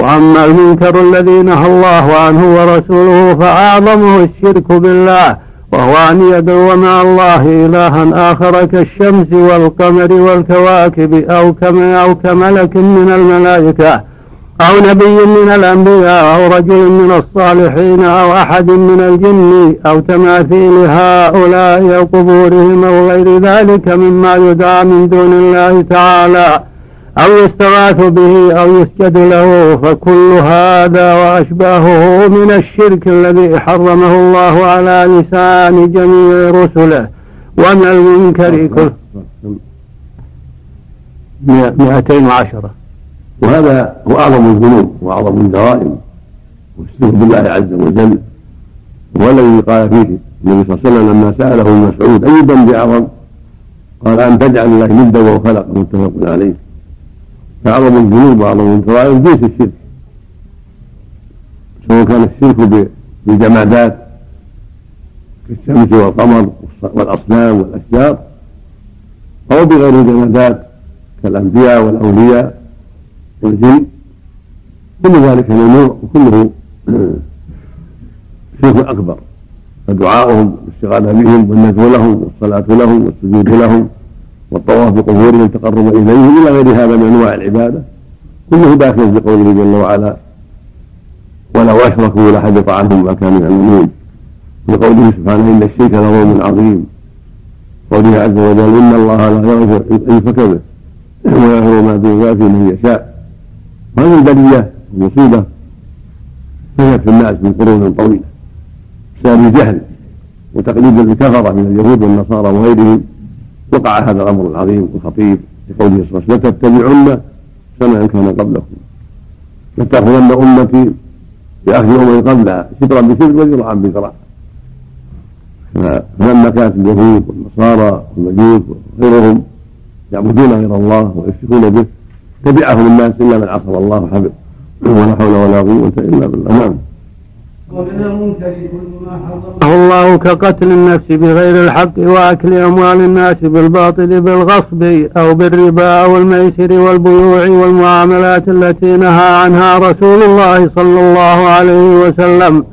وأما المنكر الذي نهى الله عنه ورسوله فأعظمه الشرك بالله وهو أن يدعو مع الله إلها آخر كالشمس والقمر والكواكب أو كما أو كملك من الملائكة أو نبي من الأنبياء أو رجل من الصالحين أو أحد من الجن أو تماثيل هؤلاء أو قبورهم أو غير ذلك مما يدعى من دون الله تعالى. أو يستغاث به أو يسجد له فكل هذا وأشباهه من الشرك الذي حرمه الله على لسان جميع رسله. ومن المنكر كل مئتين وعشرة. وهذا هو أعظم الذنوب وأعظم الجرائم والشرك بالله عز وجل. هو الذي قال فيه النبي صلى الله عليه وسلم لما سأله ابن مسعود أي ذنب أعظم؟ قال أن تجعل الله ندا وهو خلق متفق عليه. فأعظم الذنوب وأعظم الجرائم جنس الشرك. سواء كان الشرك بالجمادات كالشمس والقمر والأصنام والأشجار أو بغير الجمادات كالأنبياء والأولياء والجن. كل ذلك ممنوع وكله شرك أكبر. فدعاؤهم والاستغاثة بهم والندعو لهم والصلاة لهم والسجود لهم والطواف بقبورهم التقرب اليهم إلى غير هذا من أنواع العبادة. كله داخل في قوله جل وعلا ولو اشركوا لحبط عنهم ما كانوا يعملون في قوله سبحانه ان الشرك لظلم عظيم قوله عز وجل ان الله لا يغفر ان يشرك به ويغفر ما دون ذلك من يشاء وهذه البليه المصيبة فشت في الناس من قرون طويلة. بسبب الجهل وتقليد الكفرة من اليهود والنصارى وغيرهم وقع هذا الأمر العظيم الخطير لقوله صلى الله عليه وسلم لتتبعن سنة كان قبلكم لتأخذن أمتي بأخذ أمم قبلها شبرا بشبر وذراعا بذراع. فلما كانت اليهود والنصارى والمجوس وغيرهم يعبدون غير الله ويشركون به تبعهم الناس إلا من عصر الله وحفظ ولا حول ولا قوة إلا بالله. نعم ومن المنكر كل ما حرمه الله كقتل النفس بغير الحق وأكل أموال الناس بالباطل بالغصب أو بالربا أو الميسر والبيوع والمعاملات التي نهى عنها رسول الله صلى الله عليه وسلم.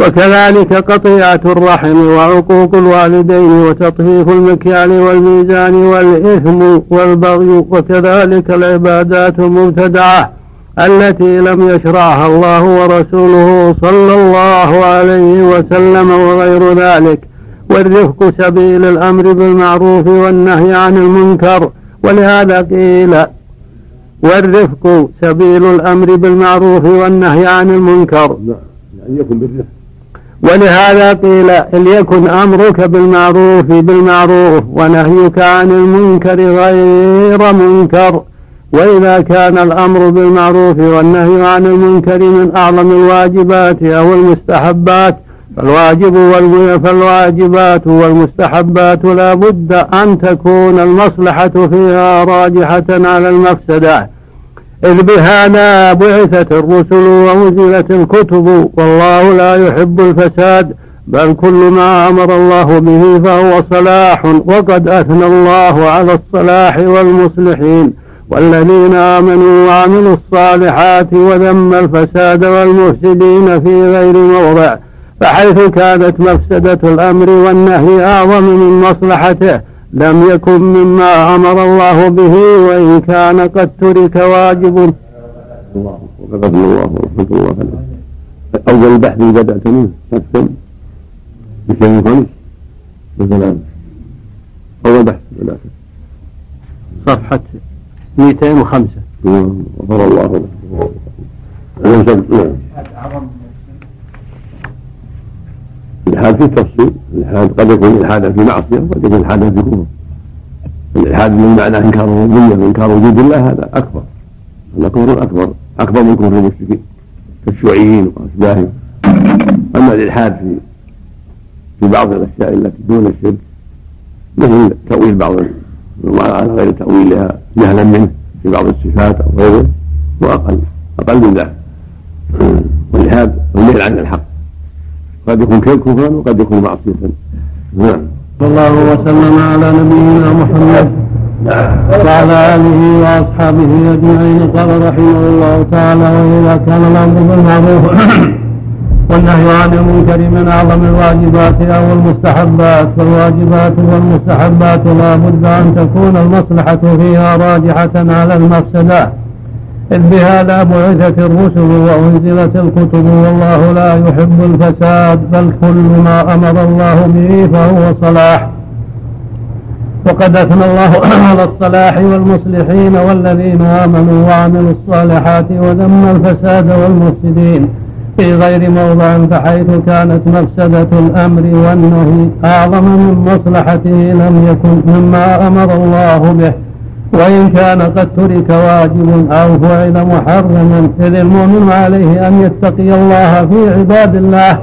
وكذلك قطيعة الرحم وعقوق الوالدين وتطهيف المكيال والميزان والإثم والبغي وكذلك العبادات المبتدعة. التي لم يشرعها الله ورسوله صلى الله عليه وسلم وغير ذلك. والرفق سبيل الأمر بالمعروف والنهي عن المنكر. ولهذا قيل والرفق سبيل الأمر بالمعروف والنهي عن المنكر. يعني يكن بالرفق. ولهذا قيل ليكن أمرك بالمعروف بالمعروف ونهيك عن المنكر غير منكر؟ وإذا كان الأمر بالمعروف والنهي عن المنكر من أعظم الواجبات أو المستحبات فالواجب فالواجبات والمستحبات لا بد أن تكون المصلحة فيها راجحة على المفسدة. إذ بهذا بعثت الرسل وأنزلت الكتب والله لا يحب الفساد بل كل ما أمر الله به فهو صلاح وقد أثنى الله على الصلاح والمصلحين. والذين آمنوا وعملوا الصالحات وذم الفساد والمفسدين في غير موضع فحيث كانت مفسدة الأمر والنهي أعظم من مصلحته لم يكن مما أمر الله به وإن كان قد ترك واجب. الله الله ورحمة الله عليه أول بحث بدأت منه نفسا بشيء خمس مثلا أول بحث بدأت صفحة 205 غفر الله. له الإلحاد في التفصيل الإلحاد قد يكون إلحادا في معصية وقد يكون إلحادا في كفر. الإلحاد من معنى إنكار الربوبية وإنكار وجود الله هذا أكبر. هذا كفر أكبر أكبر من كفر المشركين كالشيوعيين وأشباههم. أما الإلحاد في في بعض الأشياء التي دون الشرك مثل تأويل بعض على غير تأويلها جهلا منه في بعض الصفات أو غيره هو أقل أقل من ذلك. ولهذا الميل عن الحق. قد يكون كفرا وقد يكون معصية. نعم. صلى الله وسلم على نبينا محمد وعلى آله وأصحابه أجمعين. قال رحمه الله تعالى وإذا كان الأمر بالمعروف والنهي عن المنكر من أعظم الواجبات أو المستحبات فالواجبات والمستحبات لا بد أن تكون المصلحة فيها راجحة على المفسدة إذ بهذا بعثت الرسل وأنزلت الكتب والله لا يحب الفساد بل كل ما أمر الله به فهو صلاح. وقد أثنى الله على الصلاح والمصلحين والذين آمنوا وعملوا الصالحات وذم الفساد والمفسدين. في غير موضع فحيث كانت مفسدة الأمر والنهي أعظم من مصلحته لم يكن مما أمر الله به وإن كان قد ترك واجب أو فعل محرما إذ المؤمن عليه أن يتقي الله في عباد الله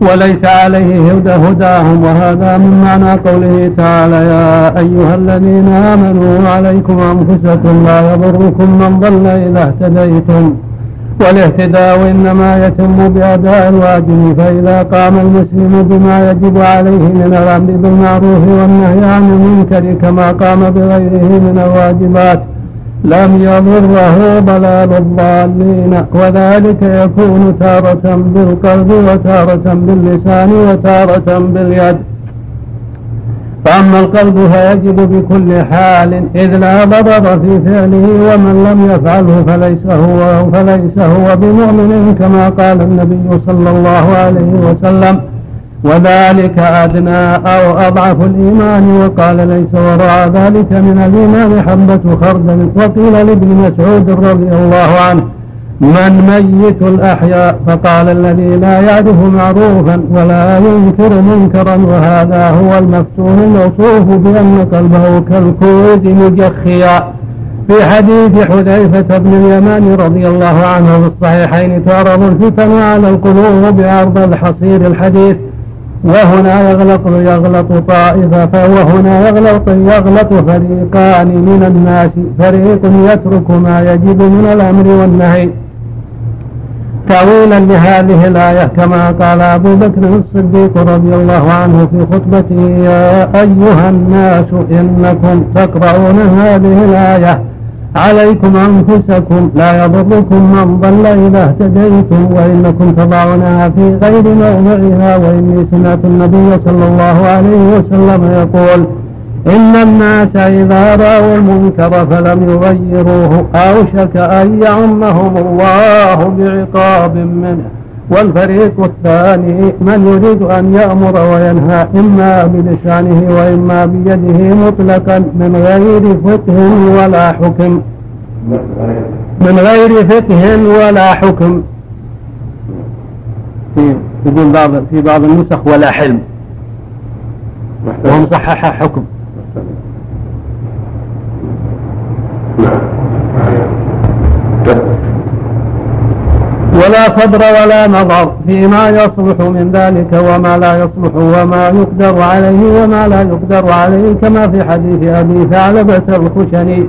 وليس عليه هدى هداهم وهذا من معنى قوله تعالى يا أيها الذين آمنوا عليكم أنفسكم لا يضركم من ضل إذا اهتديتم. والاهتداء إنما يتم بأداء الواجب فإذا قام المسلم بما يجب عليه من الأمر بالمعروف والنهي عن المنكر كما قام بغيره من الواجبات لم يضره ضلال الضالين. وذلك يكون تارة بالقلب وتارة باللسان وتارة باليد. فأما القلب فيجب بكل حال إذ لا ضرر في فعله ومن لم يفعله فليس هو فليس هو بمؤمن كما قال النبي صلى الله عليه وسلم. وذلك أدنى أو أضعف الإيمان. وقال ليس وراء ذلك من الإيمان حبة خردل. وقيل لابن مسعود رضي الله عنه من ميت الأحياء فقال الذي لا يعرف معروفا ولا ينكر منكرا وهذا هو المفتون الموصوف بأن قلبه كالكوز مجخيا. في حديث حذيفة بن اليمان رضي الله عنه في الصحيحين تعرض الفتن على القلوب بعرض الحصير الحديث. وهنا يغلط يغلط طائفة وهنا يغلط يغلط فريقان من الناس. فريق يترك ما يجب من الأمر والنهي. تأويلا لهذه الآية كما قال أبو بكر الصديق رضي الله عنه في خطبته يا أيها الناس إنكم تقرؤون هذه الآية عليكم أنفسكم لا يضركم من ضل إذا اهتديتم وإنكم تضعونها في غير موضعها. وإني سمعت النبي صلى الله عليه وسلم يقول إن الناس إذا رأوا المنكر فلم يغيروه. أوشك أن يعمهم الله بعقاب منه. والفريق الثاني من يريد أن يأمر وينهى إما بلسانه وإما بيده مطلقا من غير فقه ولا حكم. من غير فقه ولا حكم. في بعض في بعض النسخ ولا حلم. وهم صحح حكم. ولا صبر ولا نظر فيما يصلح من ذلك وما لا يصلح وما يقدر عليه وما لا يقدر عليه كما في حديث أبي ثعلبة الخشني.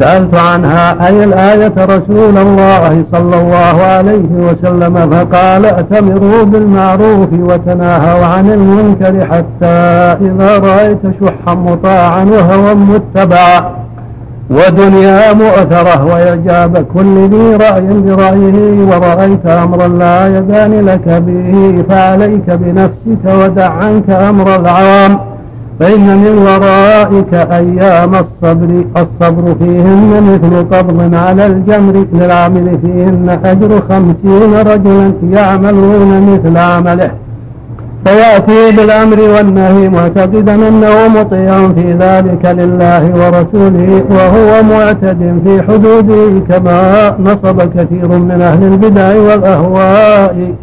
سألت عنها أي الآية رسول الله صلى الله عليه وسلم؟ فقال ائتمروا بالمعروف وتناهوا عن المنكر حتى إذا رأيت شحا مطاعا وهوى متبعا. ودنيا مؤثرة وإعجاب كل ذي رأي برأيه ورأيت أمرا لا يدان لك به فعليك بنفسك ودع عنك أمر العوام فإن من ورائك أيام الصبر الصبر فيهن مثل قبض على الجمر للعامل فيهن أجر خمسين رجلا يعملون مثل عمله. فيأتي بالأمر والنهي معتقدا أنه مطيع في ذلك لله ورسوله وهو معتد في حدوده كما نصب كثير من أهل البدع والأهواء.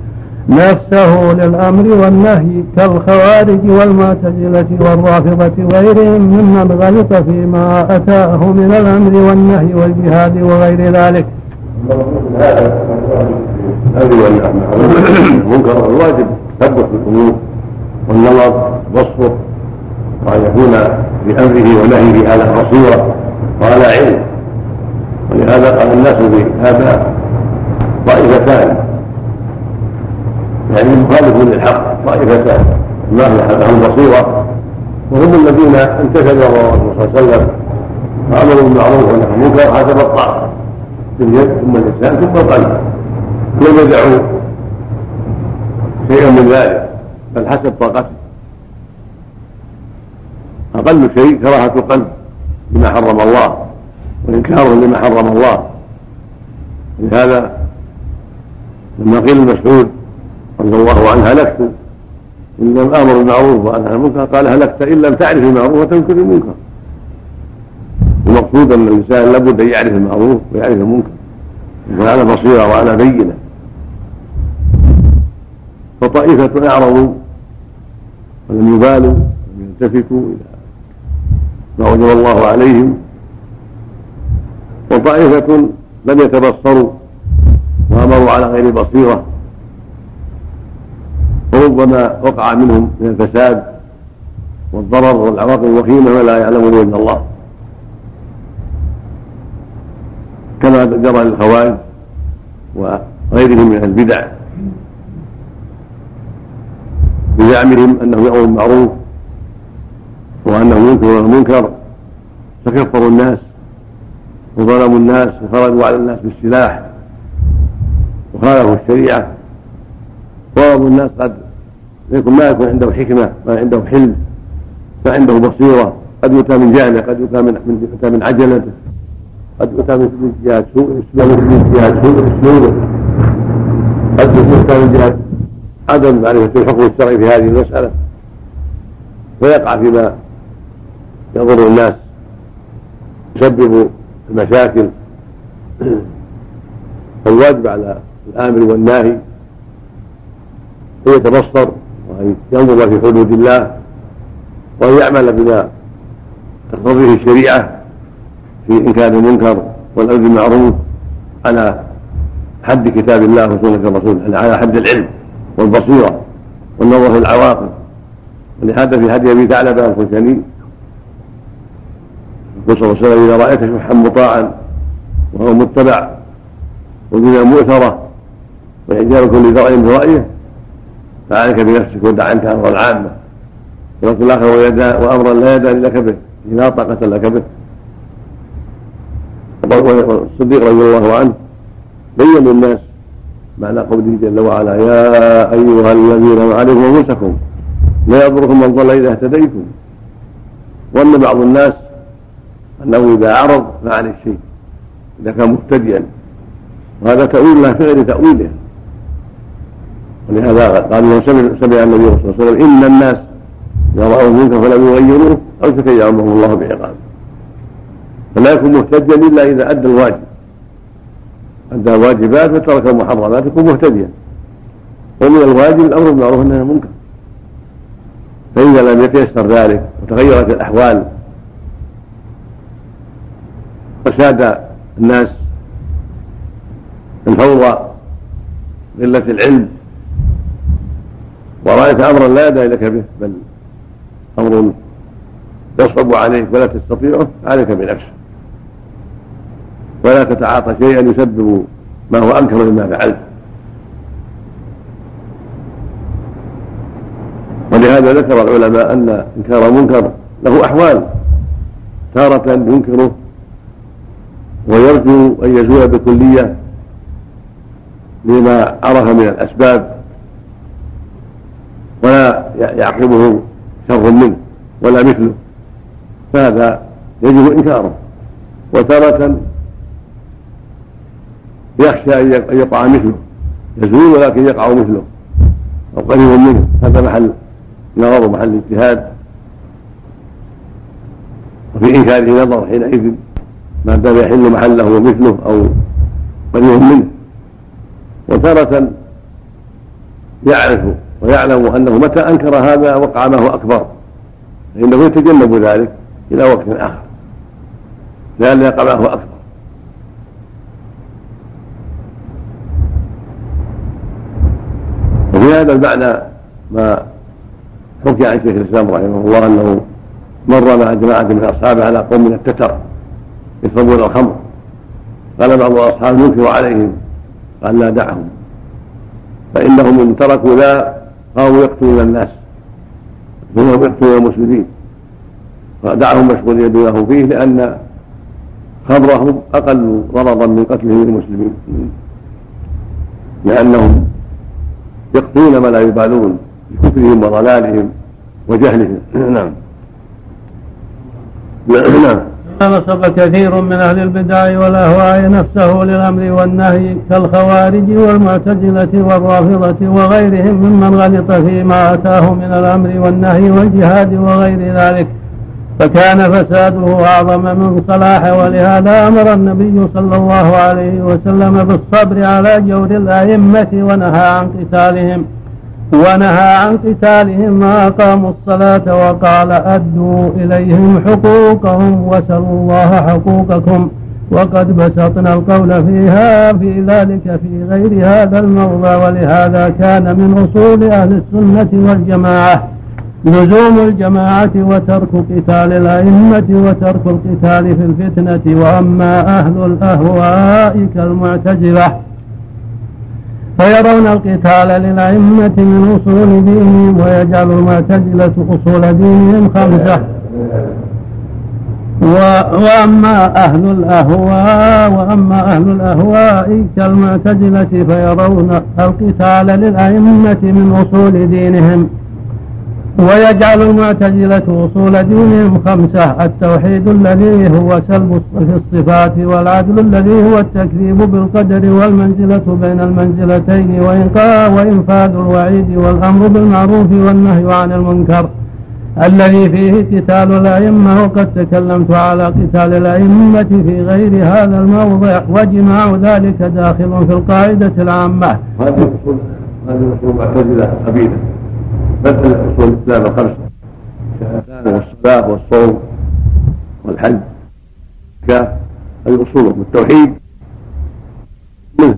نفسه للأمر والنهي كالخوارج والمعتزلة والرافضة وغيرهم ممن غلط فيما أتاه من الأمر والنهي والجهاد وغير ذلك. هذه المنكر الواجب. التثبت بالامور والنظر والصبر وان يكون بأمره ونهيه على بصيره وعلى علم. ولهذا قال الناس بهذا طائفتان. يعني مخالف للحق طائفتان. ما لهم بصيرة. وهم الذين امتثلوا الرسول صلى الله عليه وسلم. فامروا بالمعروف ونهوا المنكر حسب الطاقه باليد ثم اللسان ثم القلب. لم يدعوا شيئا من ذلك بل حسب طاقته. أقل شيء كراهة القلب لما حرم الله وإنكاره لما حرم الله. لهذا لما قيل لمسعود رضي الله عنه هلكت؟ إن لم آمر بالمعروف وأنهى عن المنكر قال هلكت إن لم تعرف المعروف وتنكر المنكر. المقصود أن الإنسان لابد أن يعرف المعروف ويعرف المنكر. يكون على بصيرة وعلى بينة. فطائفة أعرضوا ولم يبالوا ولم يلتفتوا إلى ما وجب الله عليهم. وطائفة لم يتبصروا وأمروا على غير بصيرة. وربما وقع منهم من الفساد والضرر والعواقب الوخيمه ما لا يعلمه إلا الله. كما جرى للخوارج وغيرهم من البدع. بزعمهم أنه يأمر بالمعروف وأنه ينكر المنكر فكفروا الناس وظلموا الناس وخرجوا على الناس بالسلاح وخالفوا الشريعة. وبعض الناس قد يكون ما يكون عنده حكمة ما عنده حلم ما عنده بصيرة. قد يؤتى من جهله قد يؤتى من يؤتى من عجلته قد يؤتى من جهة سوء اسلوبه من جهة سوء اسلوبه قد يؤتى من جهة عدم معرفه الحكم الشرعي في هذه المسألة. ويقع فيما يضر الناس يسبب المشاكل. فالواجب على الآمر والناهي أن يتبصر وأن ينظر في حدود الله وأن يعمل بما تقتضيه الشريعة في إنكار المنكر والامر بالمعروف على حد كتاب الله وسنة الرسول يعني على حد العلم. والبصيرة والنظر في العواقب. ولهذا في هدي أبي ثعلبة الخشني يقول صلى الله عليه وسلم إذا رأيت شحا مطاعا وهو متبع وبما مؤثره وإعجاب كل ذرع برأيه فعليك بنفسك ودع عنك أمر العامة ولكن الآخر وأمرا لا يدان لك به لا طاقة لك به. والصديق رضي الله عنه بين للناس معنى قوله جل وعلا يا أيها الذين عليكم أنفسكم لا يضركم من ضل إذا اهتديتم. وأن بعض الناس أنه إذا عرض فعل الشيء إذا كان مبتدئا. وهذا تأويل له في غير تأويله ولهذا قال إنه سمع النبي صلى الله عليه وسلم إن الناس إذا راوا المنكر فلم يغيروه أو تكيعهم الله بعقابه فلا يكون مهتديا إلا إذا أدى الواجب. ادى الواجبات وترك المحرمات يكون مهتديا. ومن الواجب الأمر بالمعروف والنهي عن المنكر. فإذا لم يتيسر ذلك وتغيرت الأحوال وساد الناس الفوضى قلة العلم ورأيت أمرا لا يدعي لك به بل أمر يصعب عليك ولا تستطيعه عليك بنفسك. ولا تتعاطى شيئا يسبب ما هو أنكر مما فعلت. ولهذا ذكر العلماء أن إنكار المنكر له أحوال. تارة ينكره ويرجو أن يزول بكلية لما عرف من الأسباب ولا يعقبه شر منه ولا مثله. فهذا يجب إنكاره. وتارة يخشى أن يقع مثله. يزول ولكن يقع مثله. أو قريب منه. هذا محل نظر ومحل اجتهاد. وفي إنكاره نظر حينئذ ما دام يحل محله مثله أو قريب منه. وتارة يعرف ويعلم أنه متى أنكر هذا وقع ما هو أكبر. فإنه يتجنب ذلك إلى وقت آخر. لئلا يقع ما هو أكبر. هذا المعنى ما حكي عن شيخ الإسلام رحمه الله أنه مر مع جماعة من أصحابه على قوم من التتر يشربون الخمر. قال بعض الأصحاب ينكر عليهم قال لا دعهم. فإنهم إن تركوا لا قاموا يقتلون الناس. منهم يقتلون المسلمين. فدعهم مشغول يدونه فيه لأن خبرهم أقل ضررا من قتلهم المسلمين. لأنهم يقتلون ما لا يبالون بكفرهم وضلالهم وجهلهم. نعم. نعم. نصب كثير من أهل البدع والأهواء نفسه للأمر والنهي كالخوارج والمعتزلة والرافضة وغيرهم ممن غلط فيما أتاه من الأمر والنهي والجهاد وغير ذلك. فكان فساده أعظم من صلاح ولهذا أمر النبي صلى الله عليه وسلم بالصبر على جور الأئمة ونهى عن قتالهم. ونهى عن قتالهم ما أقاموا الصلاة وقال أدوا إليهم حقوقهم وسلوا الله حقوقكم وقد بسطنا القول فيها في ذلك في غير هذا الموضع ولهذا كان من أصول أهل السنة والجماعة لزوم الجماعة وترك قتال الأئمة وترك القتال في الفتنة وأما أهل الأهواء كالمعتزلة. فيرون القتال للأئمة من أصول دينهم ويجعل المعتزلة أصول دينهم خمسة. وأما أهل الأهواء وأما أهل الأهواء كالمعتزلة فيرون القتال للأئمة من أصول دينهم. ويجعل المعتزلة أصول دينهم خمسة التوحيد الذي هو سلب الصفات والعدل الذي هو التكذيب بالقدر والمنزلة بين المنزلتين وإنقاء وإنفاذ الوعيد والأمر بالمعروف والنهي عن المنكر. الذي فيه قتال الأئمة وقد تكلمت على قتال الأئمة في غير هذا الموضع وجماع ذلك داخل في القاعدة العامة. هذه أصول هذه أصول قبيلة بدل اصول الإسلام الخمسه الشهادتان والصلاة والصوم والحج. هذه اصولهم التوحيد. منه.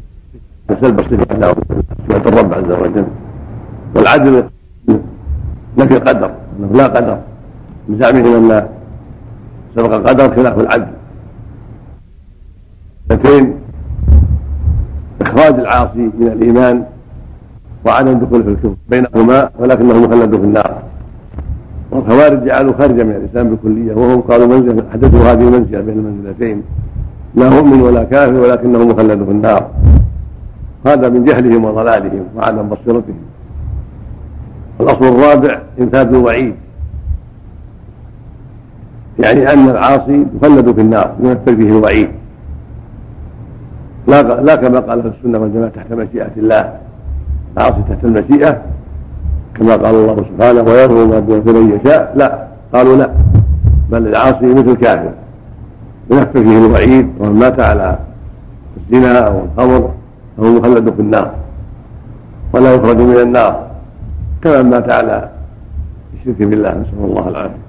سلب الصفات له صفات الرب عز وجل. والعدل نفي القدر إنه لا قدر. بزعمهم أن سبق القدر خلاف العدل. اثنتين إخراج العاصي من الإيمان وعدم دخول في الكفر بينهما ولكنه مخلد في النار. والخوارج جعلوا خارجا من الإسلام بالكليه وهم قالوا منزله حدثوا هذه المنزلة بين المنزلتين. لا مؤمن ولا كافر ولكنه مخلد في النار. هذا من جهلهم وضلالهم وعدم بصيرتهم. الأصل الرابع إنفاذ الوعيد. يعني أن العاصي يخلد في النار يمثل فيه الوعيد. لا لا كما قال في السنة والجماعة تحت مشيئة الله. العاصي تحت المشيئة كما قال الله سبحانه ويغفر ما دون من يشاء. لا قالوا لا بل العاصي مثل الكافر. ينفذ فيه الوعيد ومن مات على الزنا أو الخمر فهو مخلد في النار ولا يخرج من النار كما مات على الشرك بالله نسأل الله العافية.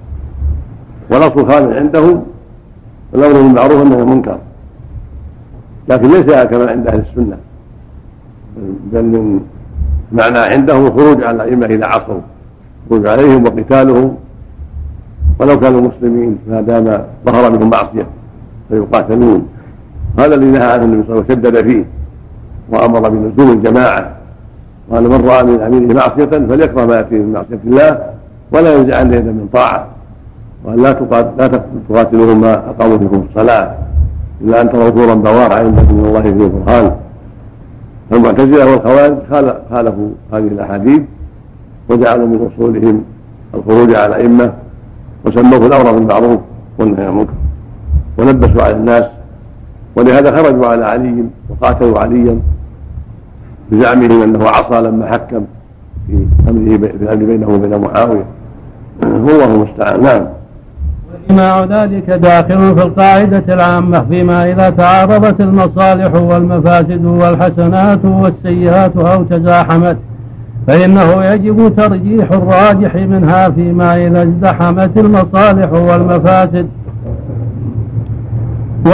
والأصل الخامس عندهم الأمر بالمعروف انه منكر لكن ليس كما عند أهل السنة. بل من معنى عندهم الخروج على الأئمة إذا عصوا الخروج عليهم وقتالهم. ولو كانوا مسلمين ما دام ظهر منهم معصية فيقاتلون. هذا الذي نهى عنه النبي صلى الله عليه وسلم وشدد فيه وأمر بنزول الجماعة. قال من رأى من أميره معصية فليكره ما يأتيه من معصية الله ولا ينزعن يدا من طاعة وأن لا تقاتلوهم ما أقاموا فيكم الصلاة إلا أن تروا ثورا بواقع عندكم من الله في القرآن. المعتزله والخوارج خالفوا هذه الأحاديث وجعلوا من أصولهم الخروج على الأئمة وسموه الأمر بالمعروف والنهي عن المنكر ولبسوا على الناس ولهذا خرجوا على علي وقاتلوا عليا بزعمهم أنه عصى لما حكم في أمره في الامر بينه وبين معاوية. والله المستعان. نعم. إجماع ذلك داخل في القاعدة العامة فيما إذا تعارضت المصالح والمفاسد والحسنات والسيئات أو تزاحمت فإنه يجب ترجيح الراجح منها فيما إذا ازدحمت المصالح والمفاسد. و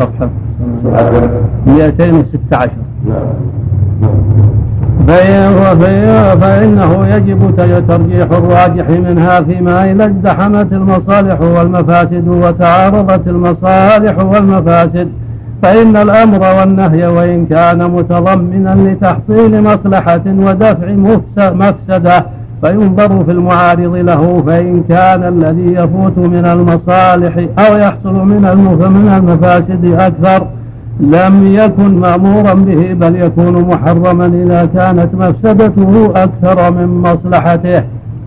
صفحة 216 فإنه يجب ترجيح الراجح منها فيما إذا ازدحمت المصالح والمفاسد وتعارضت المصالح والمفاسد. فإن الأمر والنهي وإن كان متضمنا لتحصيل مصلحة ودفع مفسدة فينظر في المعارض له فإن كان الذي يفوت من المصالح أو يحصل من المفاسد أكثر. لم يكن مأمورا به بل يكون محرما إذا كانت مفسدته أكثر من مصلحته.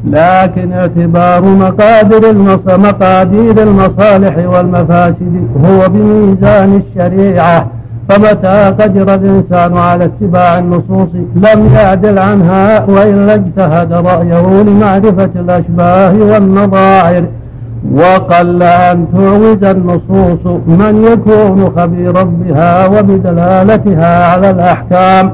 لكن اعتبار مقادر مقادير المصالح والمفاسد هو بميزان الشريعة. فمتى قدر الإنسان على اتباع النصوص؟ لم يعدل عنها وإلا اجتهد رأيه لمعرفة الأشباه والنظائر. وقل أن تعوز النصوص من يكون خبيرا بها وبدلالتها على الأحكام.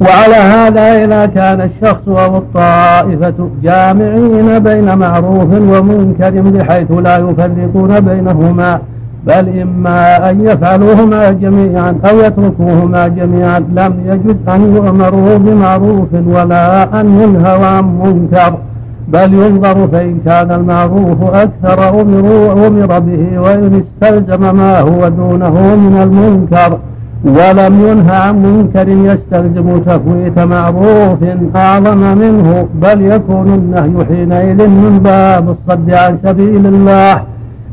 وعلى هذا إذا كان الشخص أو الطائفة جامعين بين معروف ومنكر بحيث لا يفرقون بينهما بل إما أن يفعلوهما جميعا أو يتركوهما جميعا لم يجد أن يؤمروا بمعروف ولا أن ينهوا عن منكر. بل ينظر فإن كان المعروف أكثر أمروا أمر به وإن استلزم ما هو دونه من المنكر ولم ينهى عن منكر يستلزم تفويت معروف أعظم منه بل يكون النهي حينئذ من باب الصد عن سبيل الله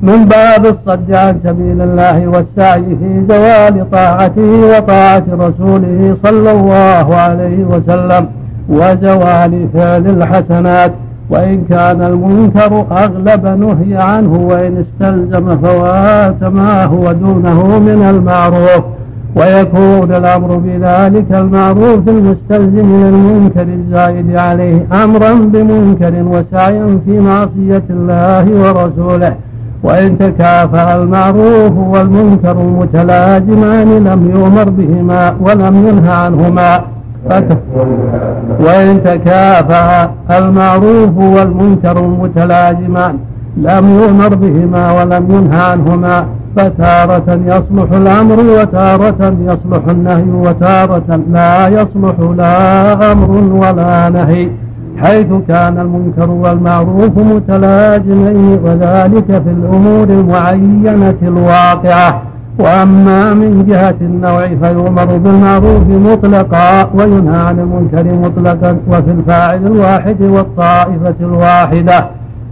من باب الصد عن سبيل الله والسعي في زوال طاعته وطاعة رسوله صلى الله عليه وسلم وزوال فعل الحسنات وإن كان المنكر أغلب نهي عنه وإن استلزم فوات ما هو دونه من المعروف ويكون الأمر بذلك المعروف المستلزم للمنكر الزائد عليه أمرا بمنكر وسعيا في معصية الله ورسوله. وإن تكافأ المعروف والمنكر متلازمان لم يؤمر بهما ولم ينهى عنهما. وإن تكافأ المعروف والمنكر متلازمان لم يؤمر بهما ولم ينهى عنهما فتارة يصلح الأمر وتارة يصلح النهي وتارة لا يصلح لا أمر ولا نهي حيث كان المنكر والمعروف متلازمين وذلك في الأمور المعينة الواقعة. وأما من جهة النوع فيؤمر بالمعروف مطلقا وينهى عن المنكر مطلقا وفي الفاعل الواحد والطائفة الواحدة.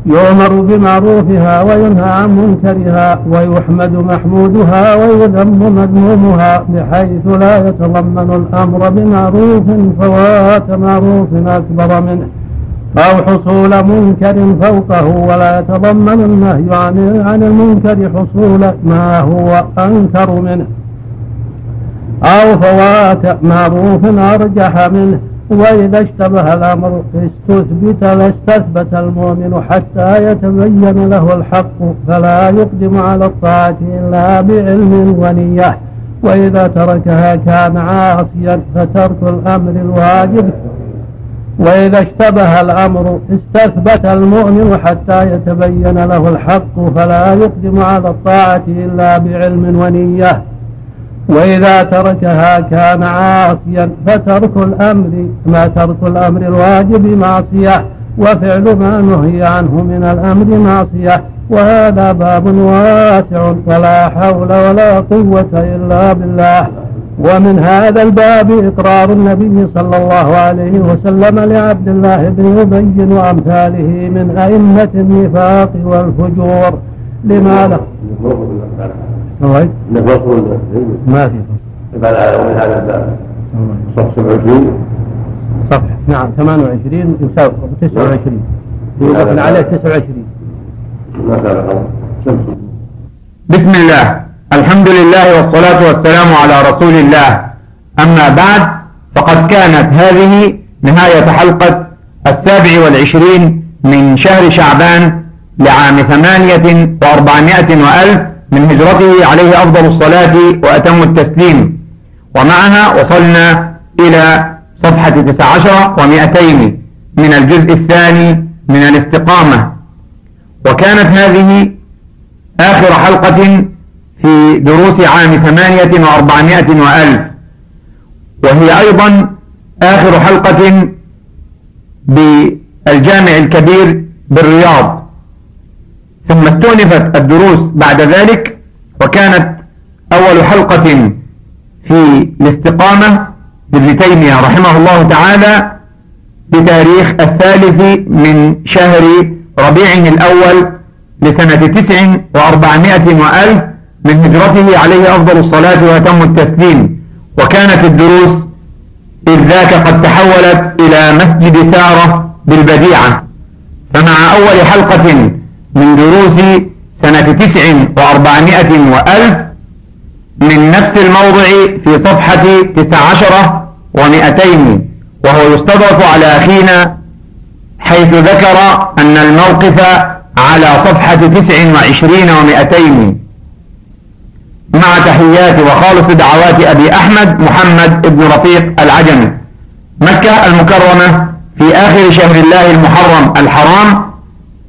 يؤمر بمعروفها وينهى عن منكرها ويحمد محمودها ويذم مذمومها بحيث لا يتضمن الأمر بمعروف فوات معروف أكبر منه. أو حصول منكر فوقه ولا يتضمن النهي عن عن المنكر حصول ما هو أنكر منه. أو فوات معروف أرجح منه وإذا اشتبه الأمر استثبت لاستثبت المؤمن حتى يتبين له الحق فلا يقدم على الطاعة إلا بعلم ونية. وإذا تركها كان عاصيا فترك الأمر الواجب. وإذا اشتبه الأمر استثبت المؤمن حتى يتبين له الحق فلا يقدم على الطاعة إلا بعلم ونية. وإذا تركها كان عاصيا فترك الأمر ما ترك الأمر الواجب معصية وفعل ما نهي عنه من الأمر معصية. وهذا باب واسع ولا حول ولا قوة إلا بالله. ومن هذا الباب إقرار النبي صلى الله عليه وسلم لعبد الله بن أبي وأمثاله من أئمة النفاق والفجور. لماذا؟ ما في. بعد هذا الباب. صف 27 صفحة نعم 28 يساوي 29 يوقفنا عليه 29 ما بسم الله. الحمد لله والصلاة والسلام على رسول الله. أما بعد فقد كانت هذه نهاية حلقة السابع والعشرين من شهر شعبان لعام ثمانية وأربعمائة وألف من هجرته عليه أفضل الصلاة وأتم التسليم. ومعها وصلنا إلى صفحة تسع عشر ومئتين من الجزء الثاني من الاستقامة. وكانت هذه آخر حلقة في دروس عام ثمانية وأربعمائة وألف. وهي أيضا آخر حلقة بالجامع الكبير بالرياض. ثم استؤنفت الدروس بعد ذلك وكانت أول حلقة في الاستقامة لابن تيمية رحمه الله تعالى بتاريخ الثالث من شهر ربيع الأول لسنة تسع وأربعمائة وألف. من هجرته عليه أفضل الصلاة وأتم التسليم. وكانت الدروس إذ ذاك قد تحولت إلى مسجد سارة بالبديعة. فمع أول حلقة من دروس سنة تسع وأربعمائة وألف من نفس الموضع في صفحة تسع عشرة ومئتين وهو يستضرف على أخينا حيث ذكر أن الموقف على صفحة تسع وعشرين ومئتين مع تحيات وخالص دعوات أبي أحمد محمد بن رفيق العجمي. مكة المكرمة في آخر شهر الله المحرم الحرام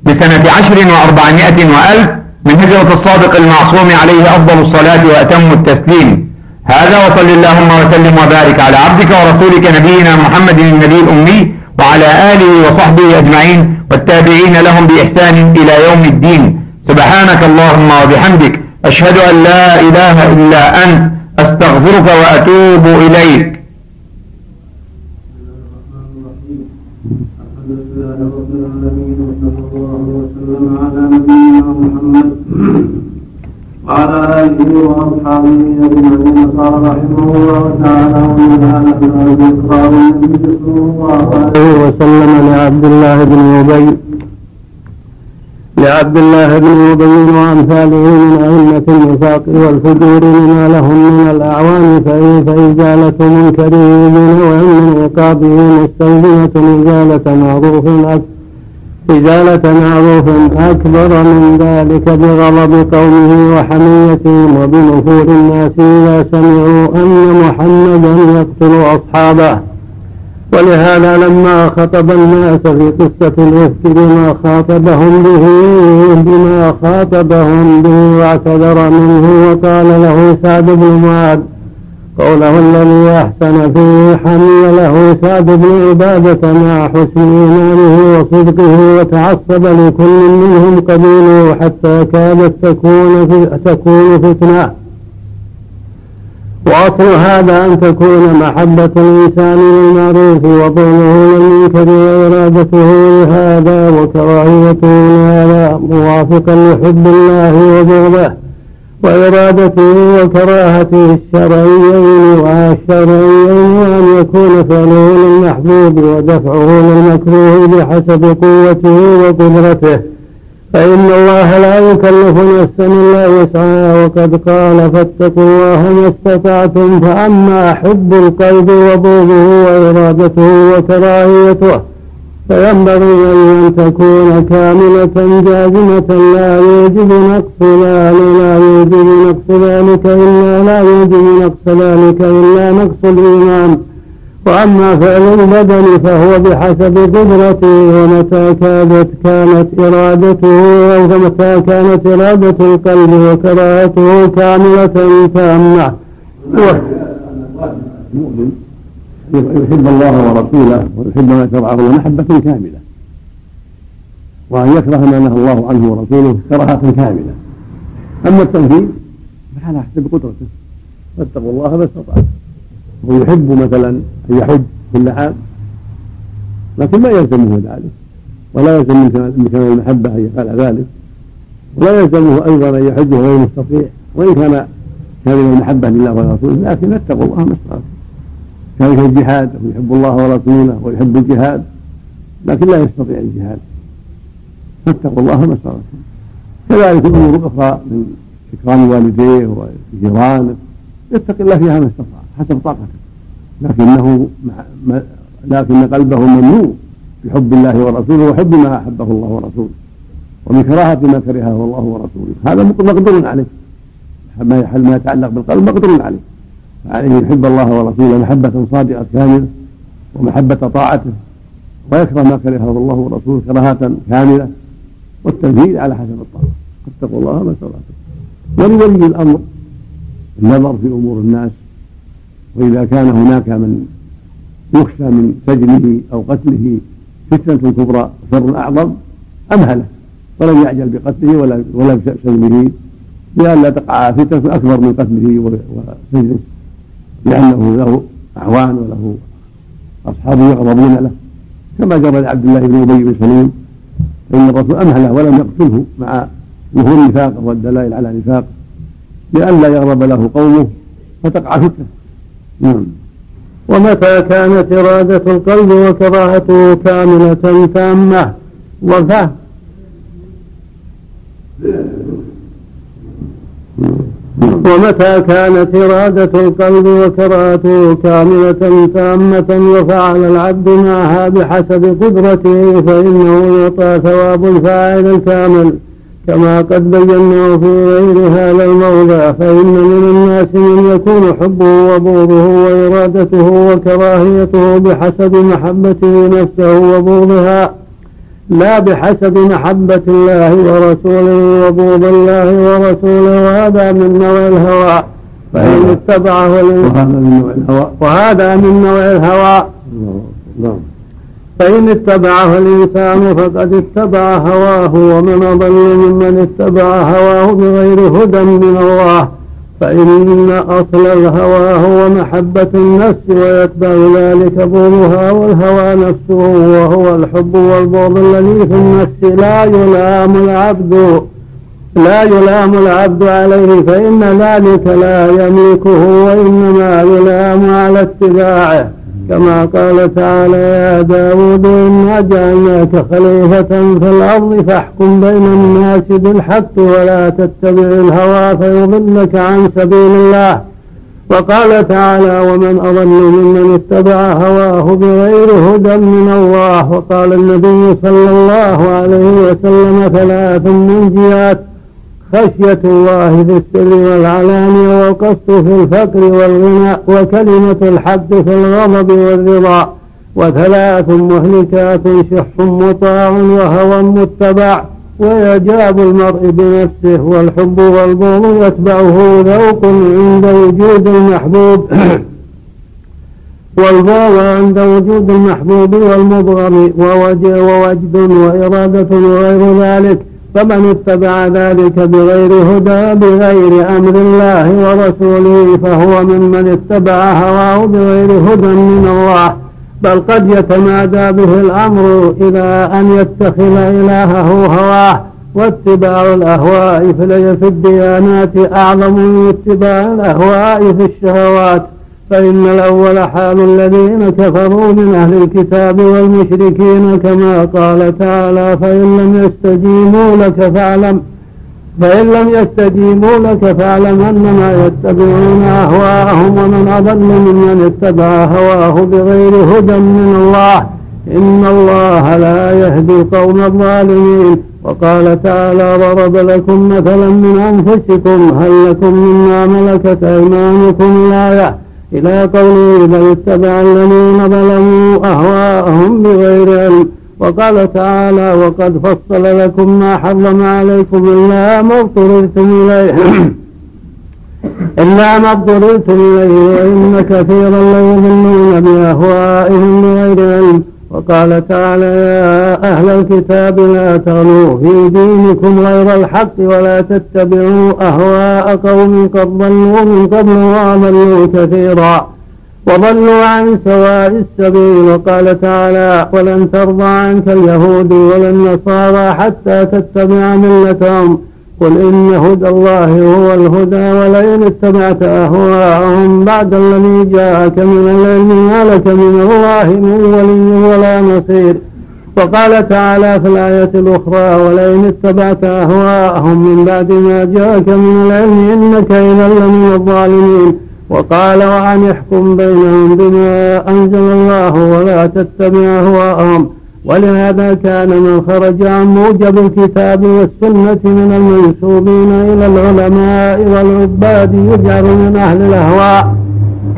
بسنة عشر وأربعمائة وألف من هجرة الصادق المعصوم عليه أفضل الصلاة وأتم التسليم. هذا وصل اللهم وسلم وبارك على عبدك ورسولك نبينا محمد النبي الأمي وعلى آله وصحبه أجمعين والتابعين لهم بإحسان إلى يوم الدين. سبحانك اللهم وبحمدك أشهد أن لا إله إلا أنت أستغفرك وأتوب إليك. وعلى آله وأصحابه أجمعين قال رحمه الله تعالى ومن كان في إقرار النبي صلى الله عليه وسلم لعبد الله بن أبي لعبد الله بن أبي وأمثاله من أئمة النفاق والفجور لما لهم من الأعوان فإزالة منكره من عقابه مستلزمة إزالة معروف إزالة معروف أكبر من ذلك بغضب قومه وحميتهم وبنفور الناس إذا سمعوا أن محمدا يقتل أصحابه. ولهذا لما خطب الناس في قصة الإفك بما خاطبهم به بما خاطبهم به واعتذر منه وقال له سعد بن معاذ قوله الذي أحسن فيه حمي له سعد بن عبادة مع حسن إيمانه وصدقه وتعصب لكل منهم قبيله حتى كادت تكون تكون فتنة. وأصل هذا أن تكون محبة الإنسان للمعروف وطوله للمنكر وإرادته لهذا وكراهيته لهذا موافقا لحب الله وبغضه وإرادته وكراهته الشرعيين والشرعيين وأن يكون فعله للمحبوب ودفعه للمكروه بحسب قوته وقدرته. فإن الله لا يكلف نفسا إلا وسعها وقد قال فاتقوا الله ما استطعتم فأما حب القلب وبغضه وإرادته وكراهيته فينبغي أن تكون كاملة جازمة لا يوجب نقص ذلك لا يوجب نقص ذلك إلا لا يوجب نقص ذلك إلا نقص الإيمان. وأما فعل البدن فهو بحسب قدرته ومتى كانت كانت إرادته أو كانت إرادة القلب وكراهته كاملة تامة. المؤمن يحب الله ورسوله ويحب ما شرعه له محبة كاملة. وأن يكره ما نهى الله عنه ورسوله كراهة كاملة. أما التنفيذ فعلى حسب قدرته. فاتقوا الله ما استطعتم. هو يحب مثلا أن يحج كل عام لكن ما يلزمه ذلك ولا يلزم من كمال المحبة أن يفعل ذلك ولا يلزمه أيضا أن يحج غير مستطيع وإن كان كامل المحبة لله ورسوله لكن اتقوا الله ما استطعتم. كذلك الجهاد ويحب الله ورسوله ويحب الجهاد لكن لا يستطيع الجهاد. فاتقوا الله ما استطعتم. كذلك الأمور الاخرى من إكرام والديه وجيرانه يتقي الله فيها ما استطاع. حسب طاقته لكنه لكن قلبه ممنوع بحب الله ورسوله وحب ما أحبه الله ورسوله. ومن كراهة ما كرهه الله ورسوله. هذا مقدور عليه. ما يتعلق بالقلب مقدور عليه. فعليه يحب الله ورسوله محبة صادقة كاملة ومحبة طاعته. ويكره ما كرهه الله ورسوله كراهة كاملة. والتنفيذ على حسب الطاعة. اتقوا الله ما استطعتم. ولولي الأمر. النظر في أمور الناس. وإذا كان هناك من يخشى من سجنه أو قتله فتنة كبرى شر أعظم أمهله ولم يعجل بقتله ولا ولا بسجنه لئلا تقع فتنة أكبر من قتله وسجنه لأنه له أعوان وله أصحاب يغضبون له. كما جرى لعبد الله بن أبي بن سلول فان الرسول أمهله ولم يقتله مع ظهور النفاق والدلائل على نفاق لئلا يغضب له قومه فتقع فتنة. نعم. ومتى كانت إرادة القلب وكراهته كاملة تامة؟ وفهم ومتى كانت إرادة القلب وكراهته كاملة تامة؟ وفعل العبد معها بحسب قدرته فإنه يعطى ثواب الفاعل الكامل. كما قد بيناه في غير هذا الموضع فإن من الناس من يكون حبه وبغضه وإرادته وكراهيته بحسب محبته نفسه وبغضها لا بحسب محبة الله ورسوله وبغض الله ورسوله وهذا من نوع الهوى. فإن اتبعه وهذا من نوع الهوى. وهذا من نوع الهوى. نعم. فإن اتبعه الإنسان فقد اتبع هواه ومن أضل ممن اتبع هواه بغير هدى من الله. فإن أصل الهوى هو محبة النفس ويتبع ذلك بغضها والهوى نفسه وهو الحب والبغض الذي في النفس لا يلام العبد لا يلام العبد عليه. فإن ذلك لا يملكه وإنما يلام على اتباعه. كما قال تعالى يا داود إنا جعلناك خليفة في الأرض فاحكم بين الناس بالحق ولا تتبع الهوى فيضلك عن سبيل الله. وقال تعالى ومن أضل ممن اتبع هواه بغير هدى من الله. وقال النبي صلى الله عليه وسلم ثلاث منجيات خشية الله في السر والعلانية والقصد في الفقر والغنى وكلمة الحق في الغضب والرضا وثلاث مهلكات شح مطاع وهوى متبع وإعجاب المرء بنفسه والحب والبغض يتبعه ذوق عند وجود المحبوب والبغض عند وجود المحبوب والمبغض ووجد وإرادة وغير ذلك فمن اتبع ذلك بغير هدى بغير أمر الله ورسوله فهو ممن اتبع هواه بغير هدى من الله. بل قد يتمادى به الأمر إلى أن يتخذ إلهه هواه. واتباع الأهواء في الديانات أعظم من اتباع الأهواء في الشهوات. فإن الأول حال الذين كفروا من أهل الكتاب والمشركين كما قال تعالى فإن لم يستجيبوا لك فاعلم فإن لم يستجيبوا لك فاعلم أنما يتبعون أهواءهم ومن أضل ممن اتبع هواه بغير هدى من الله إن الله لا يهدي القوم الظالمين وقال تعالى ضرب لكم مثلا من أنفسكم هل لكم مما ملكت أيمانكم الآية إلى قوله بل اتبع الذين ظلموا أهواءهم بغير علم. وقال تعالى وقد فصل لكم ما حرم عليكم إلا ما اضطررتم إليه. إلا ما اضطررتم إليه وإن كثيرا ليضلون بأهوائهم بغير علم. وقال تعالى يا أهل الكتاب لا تغلوا في دينكم غير الحق ولا تتبعوا أهواء قوم قد ضلوا من قبل وأضلوا كثيرا وضلوا عن سواء السبيل. وقال تعالى ولن ترضى عنك اليهود ولا النصارى حتى تتبع ملتهم. قل إن هدى الله هو الهدى ولئن اتبعت أهواءهم بعد الذي جاءك من العلم ما لك من الله من ولي ولا نصير وقال تعالى في الآية الأخرى ولئن اتبعت أهواءهم من بعد ما جاءك من العلم إنك إذا لمن الظالمين وقال وأن يحكم بينهم بما أنزل الله ولا تتبع أهواءهم ولهذا كان من خرج عن موجب الكتاب والسنة من المنسوبين إلى العلماء والعباد يجعل من أهل الأهواء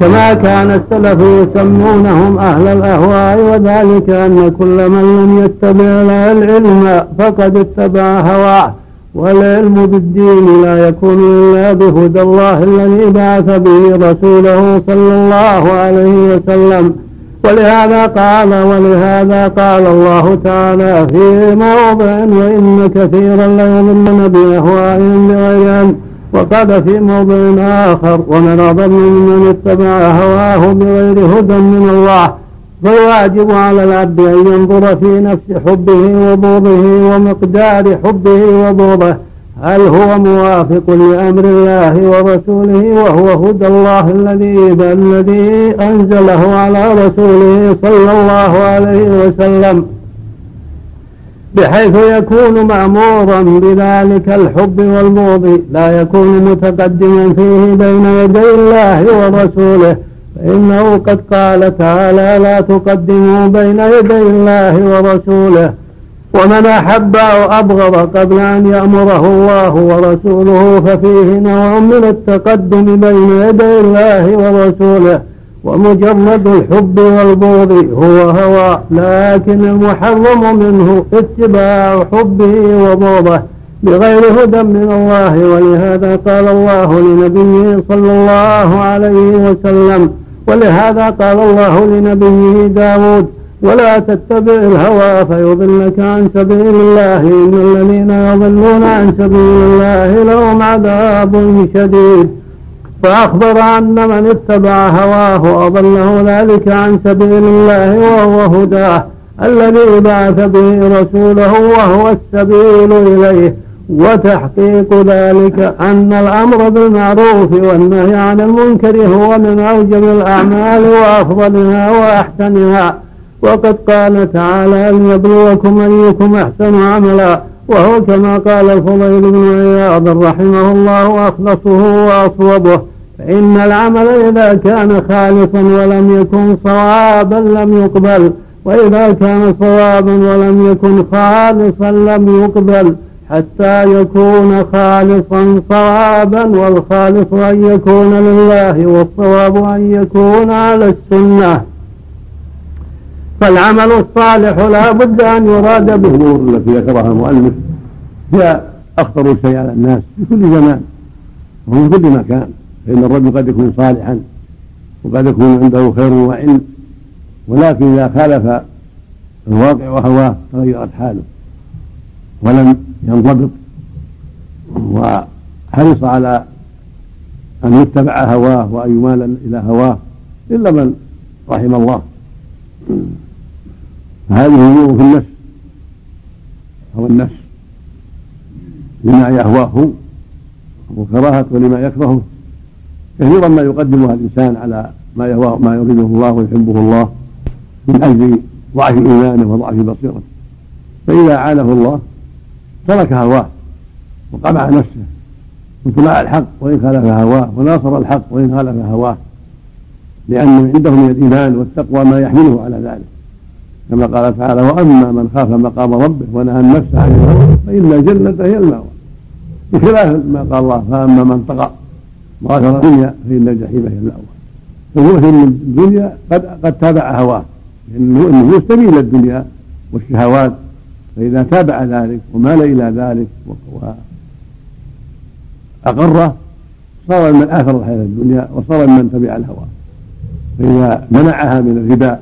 كما كان السلف يسمونهم أهل الأهواء وذلك أن كل من لم يتبع العلم فقد اتبع هواه والعلم بالدين لا يكون إلا بهدى الله الذي بعث به رسوله صلى الله عليه وسلم. ولهذا قال ولهذا قال الله تعالى في موضع وإن كثيرا ليضلن بأهوائهم بغير وقال في موضع آخر ومن أضل ممن اتبع هواه بغير هدى من الله فالواجب على العبد أن ينظر في نفس حبه وبغضه ومقدار حبه وبغضه. هل هو موافق لأمر الله ورسوله وهو هدى الله الذي الذي أنزله على رسوله صلى الله عليه وسلم بحيث يكون مأمورا بذلك الحب والبغض لا يكون متقدما فيه بين يدي الله ورسوله فإنه قد قال تعالى لا تقدموا بين يدي الله ورسوله. ومن أحب أو أبغض قبل أن يأمره الله ورسوله ففيه نوع من التقدم بين يدي الله ورسوله ومجرد الحب والبغض هو هوى لكن المحرم منه اتباع حبه وبغضه بغير هدى من الله ولهذا قال الله لنبيه صلى الله عليه وسلم ولهذا قال الله لنبيه داود ولا تتبع الهوى فيضلك عن سبيل الله. إن الذين يضلون عن سبيل الله لهم عذاب شديد. فأخبر أن من اتبع هواه أضله ذلك عن سبيل الله وهو هداه الذي بعث به رسوله وهو السبيل إليه. وتحقيق ذلك أن الأمر بالمعروف والنهي عن المنكر هو من أوجب الأعمال وأفضلها وأحسنها. وقد قال تعالى ليبلوكم أيكم أحسن عملا وهو كما قال الفضيل بن عياض رحمه الله أخلصه وأصوبه فإن العمل إذا كان خالصا ولم يكن صوابا لم يقبل وإذا كان صوابا ولم يكن خالصا لم يقبل حتى يكون خالصا صوابا والخالص أن يكون لله والصواب أن يكون على السنة. فالعمل الصالح لا بد أن يراد به الأمور التي ذكرها المؤلف. هي أخطر شيء على الناس في كل زمان وفي كل مكان فإن الرجل قد يكون صالحا وقد يكون عنده خير وعلم ولكن إذا خالف الواقع وهواه تغيرت حاله ولم ينضبط وحرص على أن يتبع هواه وأن يمال إلى هواه إلا من رحم الله. فهذه امور في النفس. أو النفس. لما يهواه وكراهة لما يكرهه. كثيرا ما يقدمها الإنسان على ما يهواه ما يريده الله ويحبه الله من أجل ضعف ايمانه وضعف بصيرته فإذا عانه الله ترك هواه وقمع نفسه واتباع الحق وإن خالف هواه وناصر الحق وإن خالف هواه. لأنه عنده من الإيمان والتقوى ما يحمله على ذلك. كما قال تعالى وأما من خاف مقام ربه ونهى النفس عن الهوى فإن الجنة هي المأوى. بخلاف ما قال الله فأما من طغى وآثر الدنيا فإن الجحيم هي المأوى. فهو في الدنيا قد قد تابع هواه. لأنه النفوس تميل إلى الدنيا والشهوات فإذا تابع ذلك ومال إلى ذلك وأقره صار من آثر الحياة الدنيا وصار من تبع الهوى. فإذا منعها من الربا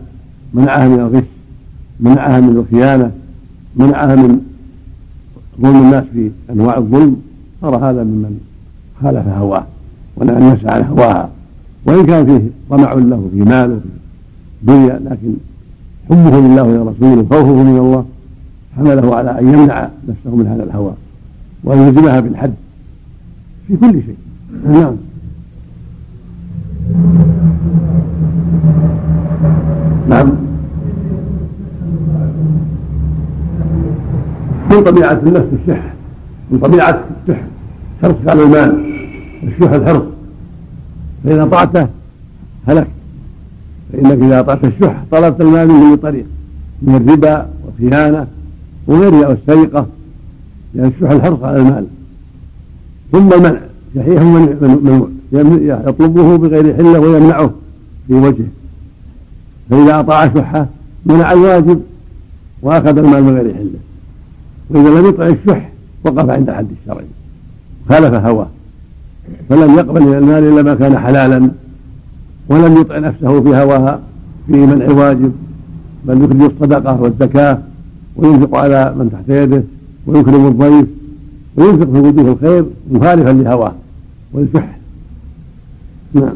منعها من الغش منعها من الخيانة منعها من ظلم الناس في أنواع الظلم صار هذا ممن خالف هواه ونهى الناس عن هواها. وإن كان فيه طمع له في مال وفي دنيا لكن حبه لله ولرسوله خوفه من الله حمله على أن يمنع نفسه من هذا الهوى وأن يلزمها بالحد في كل شيء. نعم. نعم. من طبيعة النفس الشح. من طبيعة الشح. حرصك على المال الشح الحرص. فإذا أطعته هلك. فإنك إذا أطعت الشح طلبت المال من كل طريق؟ من الربا والخيانة وغيرها والسرقة لأن الشح الحرص على المال. ثم المنع شحيح من يطلبه بغير حلة ويمنعه في وجهه. فإذا أطاع شحه منع الواجب وأخذ المال بغير حلة. وإذا لم يطع الشح وقف عند حد الشرع. خالف هواه. فلم يقبل من المال إلا ما كان حلالا. ولم يطع نفسه في هواها في منع الواجب بل يخرج الصدقة والزكاة وينفق على من تحت يده ويكرم الضيف وينفق في وجوه الخير مخالفا لهواه. والشح. نعم.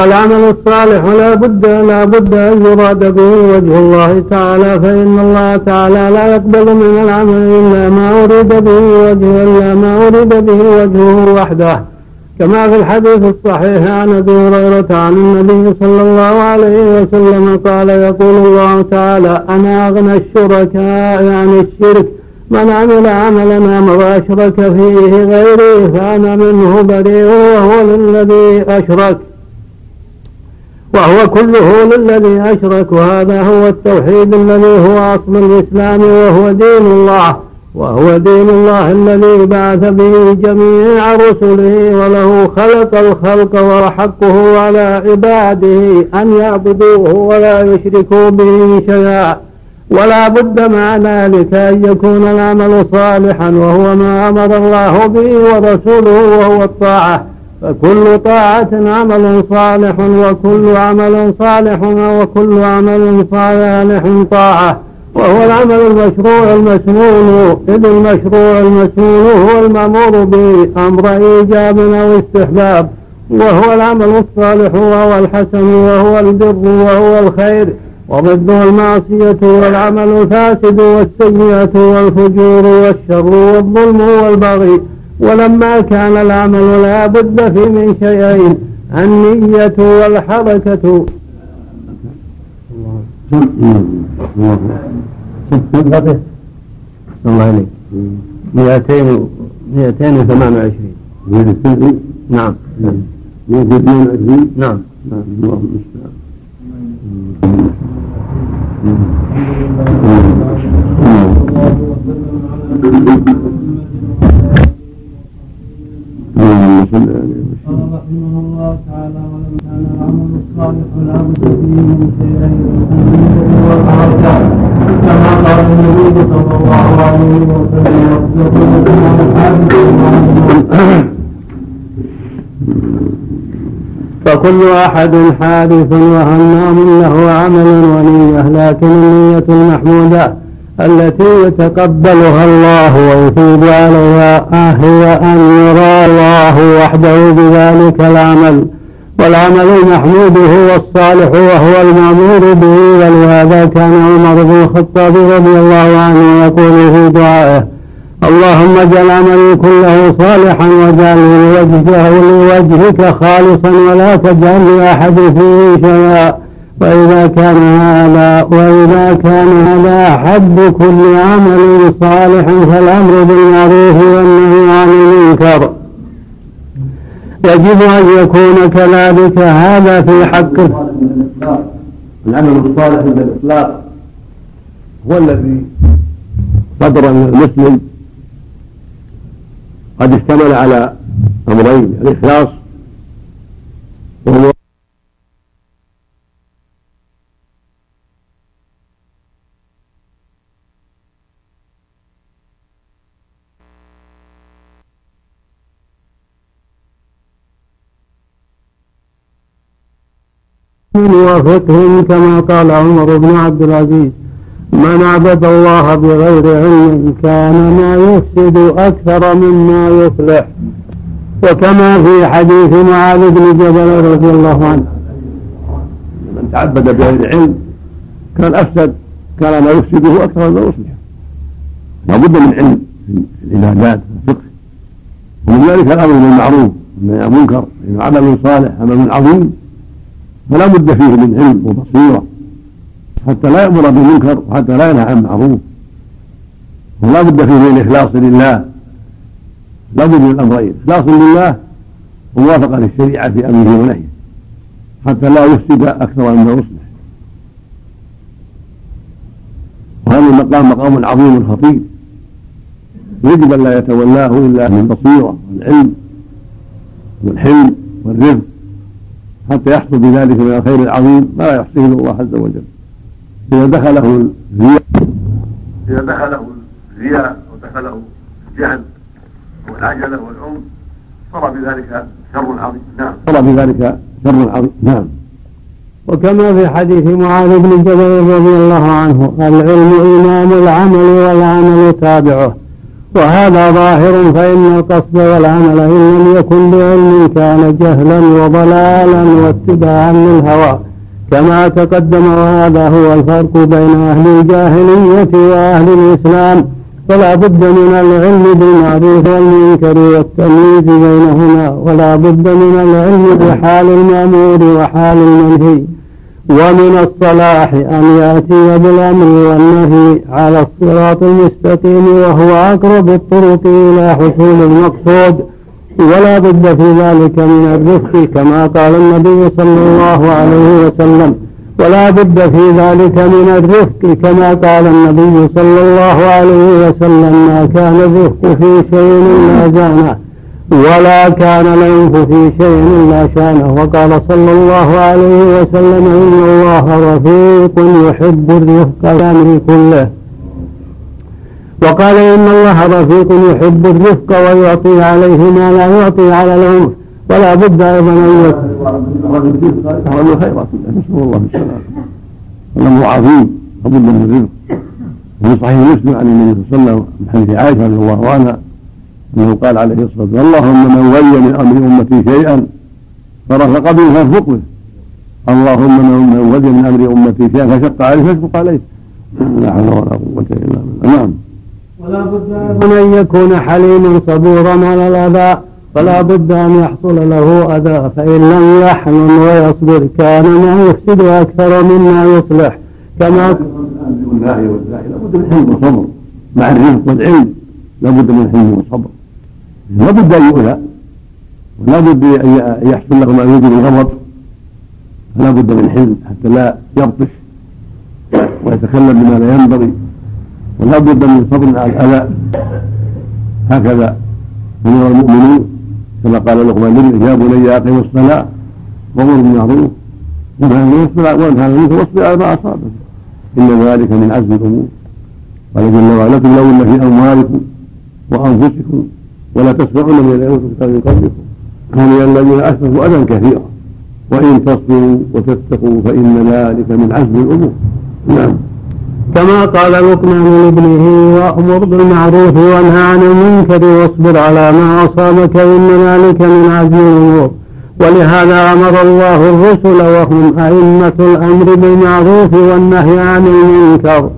والعمل الصالح لا بد لا بد أن يراد به وجه الله تعالى فإن الله تعالى لا يقبل من العمل إلا ما أريد به وجه إلا ما أريد به وجهه وحده. كما في الحديث الصحيح عن أبي هريرة عن النبي صلى الله عليه وسلم قال يقول الله تعالى أنا أغنى الشركاء عن الشرك. من عمل عملا واشرك فيه غيري فأنا منه بريء وهو للذي أشرك. وهو كله للذي أشرك. وهذا هو التوحيد الذي هو أصل الإسلام وهو دين الله. وهو دين الله الذي بعث به جميع رسله وله خلق الخلق وحقه على عباده أن يعبدوه ولا يشركوا به شيئا. ولا بد مع ذلك أن يكون العمل صالحا وهو ما أمر الله به ورسوله وهو الطاعة. فكل طاعة عمل صالح وكل عمل صالح وكل عمل صالح طاعة. وهو العمل المشروع المسنون إذ المشروع المسنون هو المأمور به أمر إيجاب أو استحباب. وهو العمل الصالح وهو الحسن وهو البر وهو الخير. وضده المعصية والعمل الفاسد والسيئة والفجور والشر والظلم والبغي. ولما كان العمل لا بد في من شيئين النية والحركة. الله عليك. 200 228 نعم 228 نعم. نعم. الله المستعان اللهم الله تعالى ولم كان العمل الصالح لا بد فيه من شيئين والحركه كما قال النبي صلى الله عليه وسلم فكل أحد حادث وهمام له عمل ونية لكن النية المحمودة. التي يتقبلها الله ويثيب عليها هي أن يرى الله وحده بذلك العمل. والعمل المحمود هو الصالح وهو المأمور به ولهذا كان عمر بن الخطاب رضي الله عنه يقول في دعائه اللهم اجعل عملي كله صالحا واجعله لوجهك لوجهك خالصا ولا تجعل لأحد فيه شيئا. وإذا كان هذا وإذا كان هذا حد كل عمل صالح فالأمر بالمعروف والنهي عن المنكر. يجب أن يكون كذلك هذا في حق. العمل الصالح عند الإطلاق هو الذي صدر المسلم. قد اشتمل على أمرين الإخلاص وهو وفقه كما قال عمر بن عبد العزيز. من عبد الله بغير علم كان ما يفسد أكثر مما يصلح. وكما في حديث معاذ بن جبل رضي الله عنه. من تعبد بغير علم كان أفسد كان ما يفسده أكثر مما يصلح. لابد من علم في العبادات والفقه ومن ذلك الأمر بالمعروف عن المنكر إنه عمل صالح عمل عظيم. فلا بد فيه من علم وبصيرة. حتى لا يأمر بالمنكر وحتى لا ينهى عن معروف ولا بد فيه من الإخلاص لله. لا بد من الأمرين إخلاص لله وموافقة للشريعة في أمره ونهيه. حتى لا يفسد أكثر مما يصلح وهذا المقام مقام عظيم خطير. يجب أن لا يتولاه إلا من بصيرة والعلم والحلم والرفق حتى يحصل بذلك من الخير العظيم ما لا يحصيه الله عز وجل. إذا دخله الرياء إذا دخله الرياء ودخله الجهل والعجلة والعمر صار بذلك شر عظيم. نعم. صار بذلك شر عظيم. نعم. وكما في حديث معاذ بن جبل رضي الله عنه العلم إمام العمل والعمل تابعه. وهذا ظاهر فإن القصد والعمل إن لم يكن بعلم كان جهلا وضلالا واتباعا للهوى. كما تقدم وهذا هو الفرق بين أهل الجاهلية وأهل الإسلام. فلا بد من العلم بالمعروف والمنكر والتمييز بينهما. ولا بد من العلم بحال المأمور وحال المنهي. ومن الصلاح أن يأتي بالأمر والنهي على الصراط المستقيم وهو أقرب الطرق إلى حصول المقصود. ولا بد في ذلك من الرفق كما قال النبي صلى الله عليه وسلم. ولا بد في ذلك من الرفق كما قال النبي صلى الله عليه وسلم ما كان الرفق في شيء إلا زانه ولا كان العنف في شيء إلا شانه وقال صلى الله عليه وسلم إن الله رفيق يحب الرفق في كله وقال إن الله رفيق يحب الرفق ويعطي عليه ما لا يعطي على العنف ولا بد أيضا أن يكون نسأل الله السلامة الأمر عظيم لابد من الرزق وفي صحيح مسلم عن النبي صلى الله عليه وسلم من حديث عائشة رضي الله عنها أنه قال عليه الصلاة والسلام اللهم من ولي من أمر أمتي شيئا فرفق به فارفق به اللهم من ولي من أمر أمتي شيئا فشق عليه فاشفق عليه. لا حول ولا قوة إلا بالله. نعم. ولا بد أن يكون حليما صبورا على الأذى فلا بد أن يحصل له أذى فإن لم يحلم ويصبر كان ما يفسد أكثر مما يصلح. كما والناهي والداعي لابد من حلم وصبر. مع الرزق والعلم لابد من حلم وصبر. لابد أن يؤذى ولا بد أن يحصل له ما يريد الغضب فلا بد من حلم حتى لا يبطش ويتكلم بما لا ينبغي. ولا بد من صبر على الأذى. هكذا أمر المؤمنون كما قال لقمان لابنه يا بني اقم الصلاة وأمر بالمعروف وانهى عن المنكر واصبر على ما أصابك. إن ذلك من عزم الأمور. قال جل وعلا تبلون في أموالكم وأنفسكم ولا تسمعون من الذين كتاب من قبلكم. كانوا الذين أشركوا أذى كثيرا. وإن تصبروا وتتقوا فإن ذلك من عزم الأمور. نعم. كما قال لقمان لابنه وأمر بالمعروف وانهى عن المنكر واصبر على ما أصابك إن ذلك من عزم الأمور. ولهذا أمر الله الرسل وهم أئمة الأمر بالمعروف والنهي عن المنكر.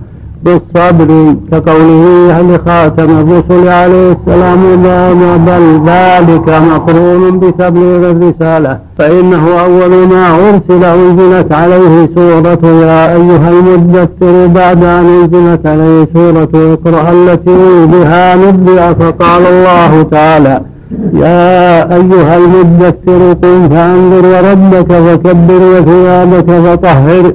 بالصبر كقوله لخاتم الرسل عليه السلام بل ذلك مقرون بتبليغ الرسالة فإنه أول ما أرسل أنزلت عليه سورة يا أيها المدثر بعد أن أنزلت عليه سورة اقرأ التي بها نبئ فقال الله تعالى يا أيها المدثر قم فأنذر وربك فكبر وثيابك فطهر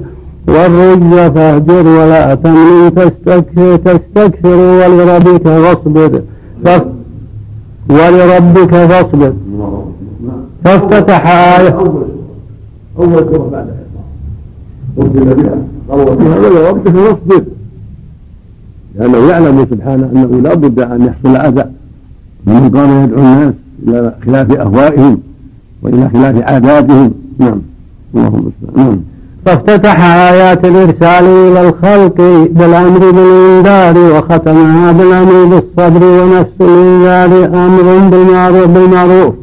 والرجل فاهجر ولا تمنن تستكثر تستكثر ولربك فاصبر. ولربك فاصبر. فافتتح آية. أول سورة بعد أرسل بها. قال فيها. ولربك فاصبر. لأنه يعلم سبحانه أنه لا بد أن يحصل أذى من كان يدعو الناس إلى خلاف أهوائهم وإلى خلاف عاداتهم. نعم. اللهم نعم. فافتتح آيات الإرسال إلى الخلق بالأمر بالإنذار وختمها بالأمر بالصبر ونفس الإنذار أمر بالمعروف بالمعروف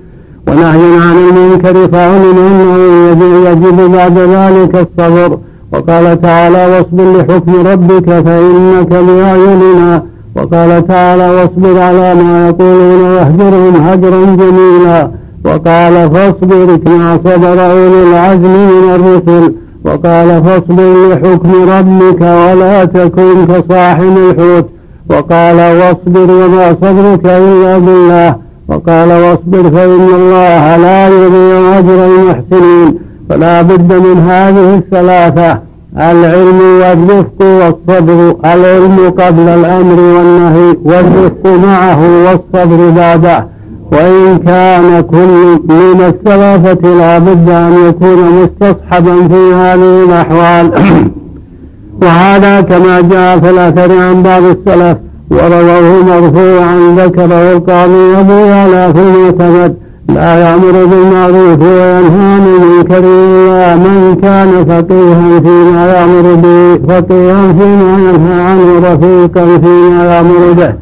ونهي عن المنكر فعلم أنه يجب بعد ذلك الصبر. وقال تعالى واصبر لحكم ربك فإنك بأعيننا وقال تعالى واصبر على ما يقولون واهجرهم هجرا جميلا. وقال فاصبر كما صبر أولي العزم من الرسل. وقال فاصبر لحكم ربك ولا تكن كصاحب الحوت. وقال واصبر وما صبرك إلا بالله. وقال واصبر فإن الله لا يضيع أجر المحسنين. فلا بد من هذه الثلاثة العلم والرفق والصبر. العلم قبل الأمر والنهي والرفق معه والصبر بعده. وإن كان كل من الثلاثة لا بد أن يكون مستصحبا في هذه الأحوال. وهذا كما جاء في الأثر عن بعض السلف ورواه مرفوعا ذكره القاضي أبو يعلى في المعتمد لا يأمر بالمعروف وينهى عن المنكر إلا من كان فقيها فيما يأمر به فقيها فيما ينهى عنه رفيقا فيما يأمر به.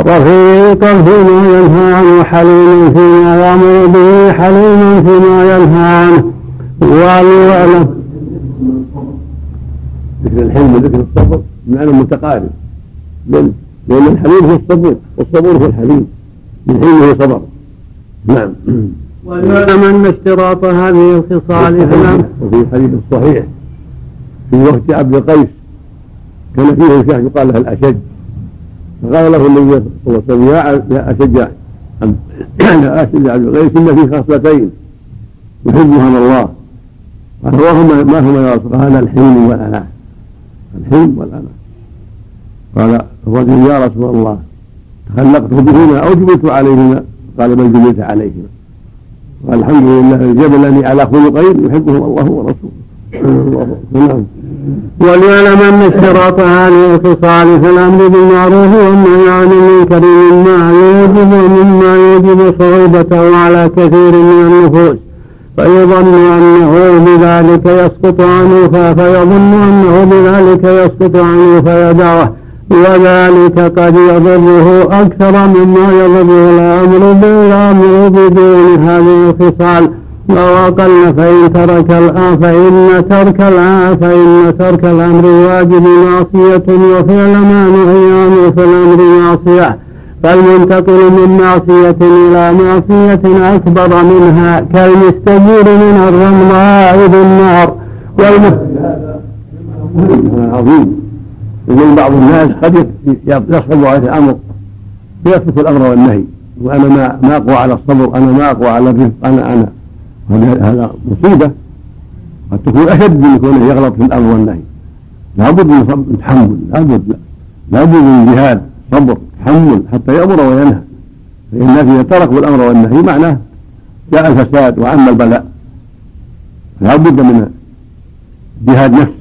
رفيقا فيما ينهى عنه حليما فيما يأمر به حليما فيما ينهى عنه وليعلم ذكر الحلم وذكر الصبر معنى متقارب. لأن الحليم هو الصبور والصبور هو الحليم. من حلمه صبر. نعم. وليعلم أن اشتراط هذه الخصال في وفي الحديث الصحيح في وقت عبد القيس كان فيه شاه يقال له الأشج. فقال له النبي صلى الله عليه وسلم يا أشج يا أشج عبد القيس إن في خصلتين يحبها الله. قال وهما ما هما يا رسول قال الحلم والأناة الحلم والأناة قال الرجل يا رسول الله تخلقت بهما أو جبلت عليهما؟ قال بل جبلت عليهما. قال الحمد لله جبلني على خلقين يحبهم الله ورسوله. نعم. وليعلم أن اشتراط هذه الخصال الأمر بالمعروف والنهي عن المنكر مما يوجب مما يوجب صعوبته على كثير من النفوس. فيظن أنه بذلك يسقط عنه فيظن أنه بذلك يسقط عنه فيدعه. وذلك قد يضره أكثر مما يضره الأمر بالأمر بدون هذه الخصال. لو أقل فإن ترك فإن ترك فإن ترك الأمر واجب معصية وفعل ما نهي عنه في الأمر معصية. فالمنتقل من معصية إلى معصية أكبر منها كالمستجير من الرمضاء بالنار. والمستجير عظيم. يقول بعض الناس قد يصعب عليه الأمر فيترك الأمر والنهي. وأنا ما ما أقوى على الصبر أنا ما أقوى على الرفق أنا أنا. هذا مصيبة. قد تكون اشد من كونه يغلط في الأمر والنهي. لابد من تحمل لابد لابد من جهاد صبر تحمل حتى يأمر وينهى. فإن الناس إذا تركوا الأمر والنهي معناه جاء الفساد وعم البلاء. لابد من جهاد نفسه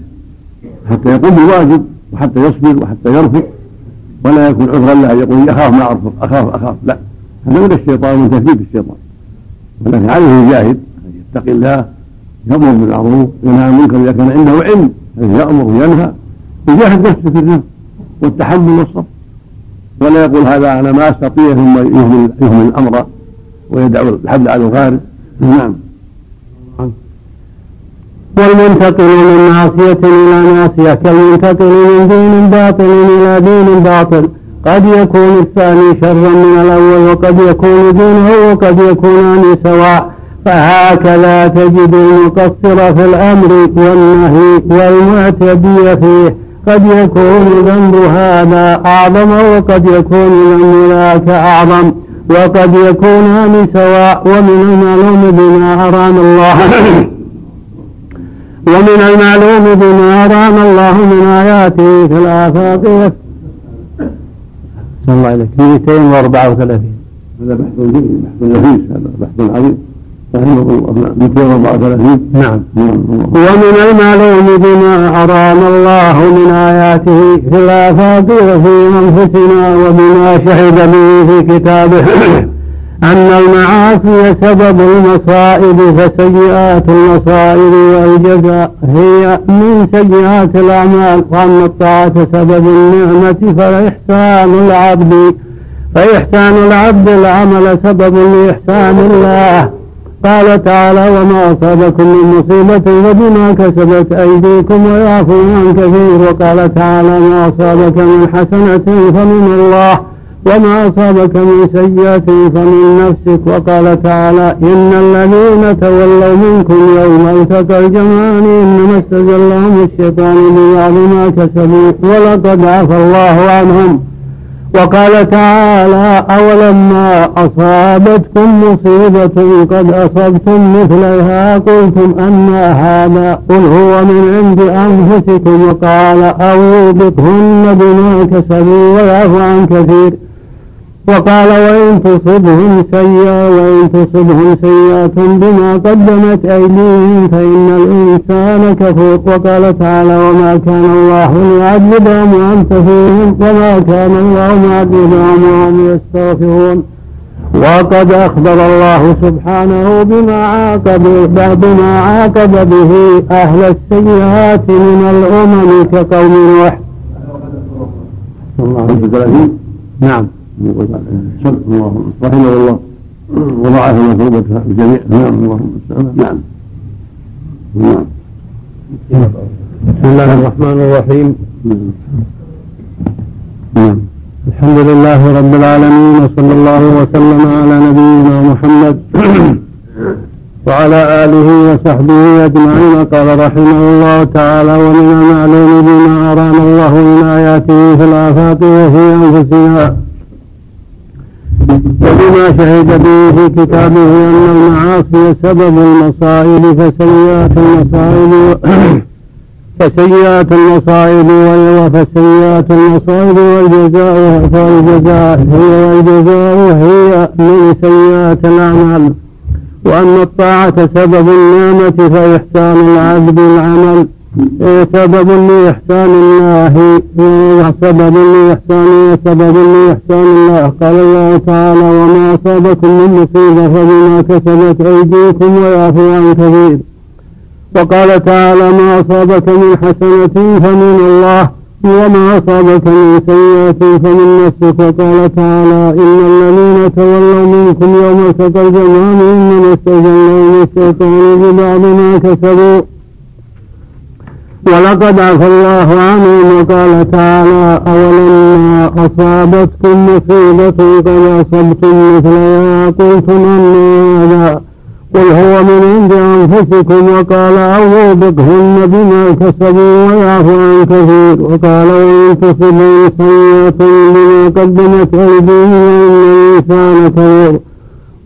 حتى يقوم بالواجب وحتى يصبر وحتى يرفق ولا يكون عذرا له يقول أخاف ما ارفق أخاف أخاف. لا. هذا من الشيطان ومن تثبيت الشيطان. ولكن عليه يجاهد يتقي الله يامر بالمعروف وينهى عن المنكر إذا كان عنده علم ان يأمر وينهى. يجاهد نفسه في الرفق والتحمل والصبر. ولا يقول هذا أنا ما أستطيع ثم يهمل يهمل الأمر ويدعو الحبل على الغارب. نعم. والمنتقل من معصية إلى معصية كالمنتقل من دين باطل إلى دين باطل. قد يكون الثاني شرا من الأول وقد يكون دونه وقد يكونان سواء. فهكذا تجد المقصر في الأمر والنهي والمعتدي فيه. قد يكون ذنب هذا أعظم وقد يكون ذنب ذاك أعظم. وقد يكونان سواء ومن المعلوم بما أرام الله. ومن المعلوم بما أرام الله من آياته في الآفاق. صلى الله عليك 234 هذا بحث بحث نفيس هذا بحث عظيم. رحمه الله 234 نعم. ومن المعلوم بما أرام الله من آياته في الآفاق وفي أنفسنا وبما شهد به في كتابه. أن المعاصي سبب المصائب فسيئات المصائب والجزاء. هي من سيئات الأعمال وأن الطاعة سبب النعمة فإحسان العبد فإحسان العبد العمل سبب لإحسان الله. قال تعالى وما أصابكم من مصيبة فبما كسبت أيديكم ويعفو عن كثير وقال تعالى ما أصابك من حسنة فمن الله وما أصابك من سيئة فمن نفسك وقال تعالى إن الذين تولوا منكم يوم التقى الجمعان إنما استزلهم الشيطان ببعض ما كسبوا ولقد عفى الله عنهم وقال تعالى أولما أصابتكم مصيبة قد أصبتم مثلها قلتم أن هذا قل هو من عند أنفسكم وقال أوبقهن بما كسبوا ويعفو عن كثير وقال وإن تصبهم سيئة وإن تصبهم سيئة بما قدمت أيديهم فإن الإنسان كفور. وقال تعالى وما كان الله ليعذبهم وأنت فيهم وما كان الله معذبهم وهم يستغفرون وقد أخبر الله سبحانه بما عاقب بما عاقب به أهل السيئات من الأمم كقوم نوح. الله رحمه الله الجميع نعم اللهم نعم نعم بسم الله الرحمن الرحيم. نعم الحمد لله رب العالمين وصلى الله وسلم على نبينا محمد وعلى آله وصحبه أجمعين. قال رحمه الله تعالى ومن المعلوم بما أرانا الله من آياته في الآفاق وفي أنفسنا وبما شهد به في كتابه أن المعاصي سبب المصائب فسيئات المصائب فسيئات المصائب فسيئات المصائب والجزاء فالجزاء هي والجزاء هي من سيئات الأعمال. وأن الطاعة سبب النعمة فإحسان العبد العمل. سبب لإحسان الله سبب لإحسان وسبب لإحسان الله. قال الله تعالى وما أصابكم من مصيبة فبما كسبت أيديكم ويعفو عن كثير وقال تعالى ما أصابك من حسنة فمن الله وما أصابك من سيئة فمن نفسك. وقال تعالى إن الذين تولوا منكم يوم التقى الجمعان إنما استجلوا الشيطان ببعض ما كسبوا. ولقد عفى الله عنهم وقال تعالى أولما أصابتكم مصيبة قد أصبتم مثلها قلتم أن هذا قل هو من عند أنفسكم وقال أو بكهن بما كسبوا ويعفو عن كثير وقال وإن تصبوا سيئة بما قدمت أيديهم إن الإنسان كفور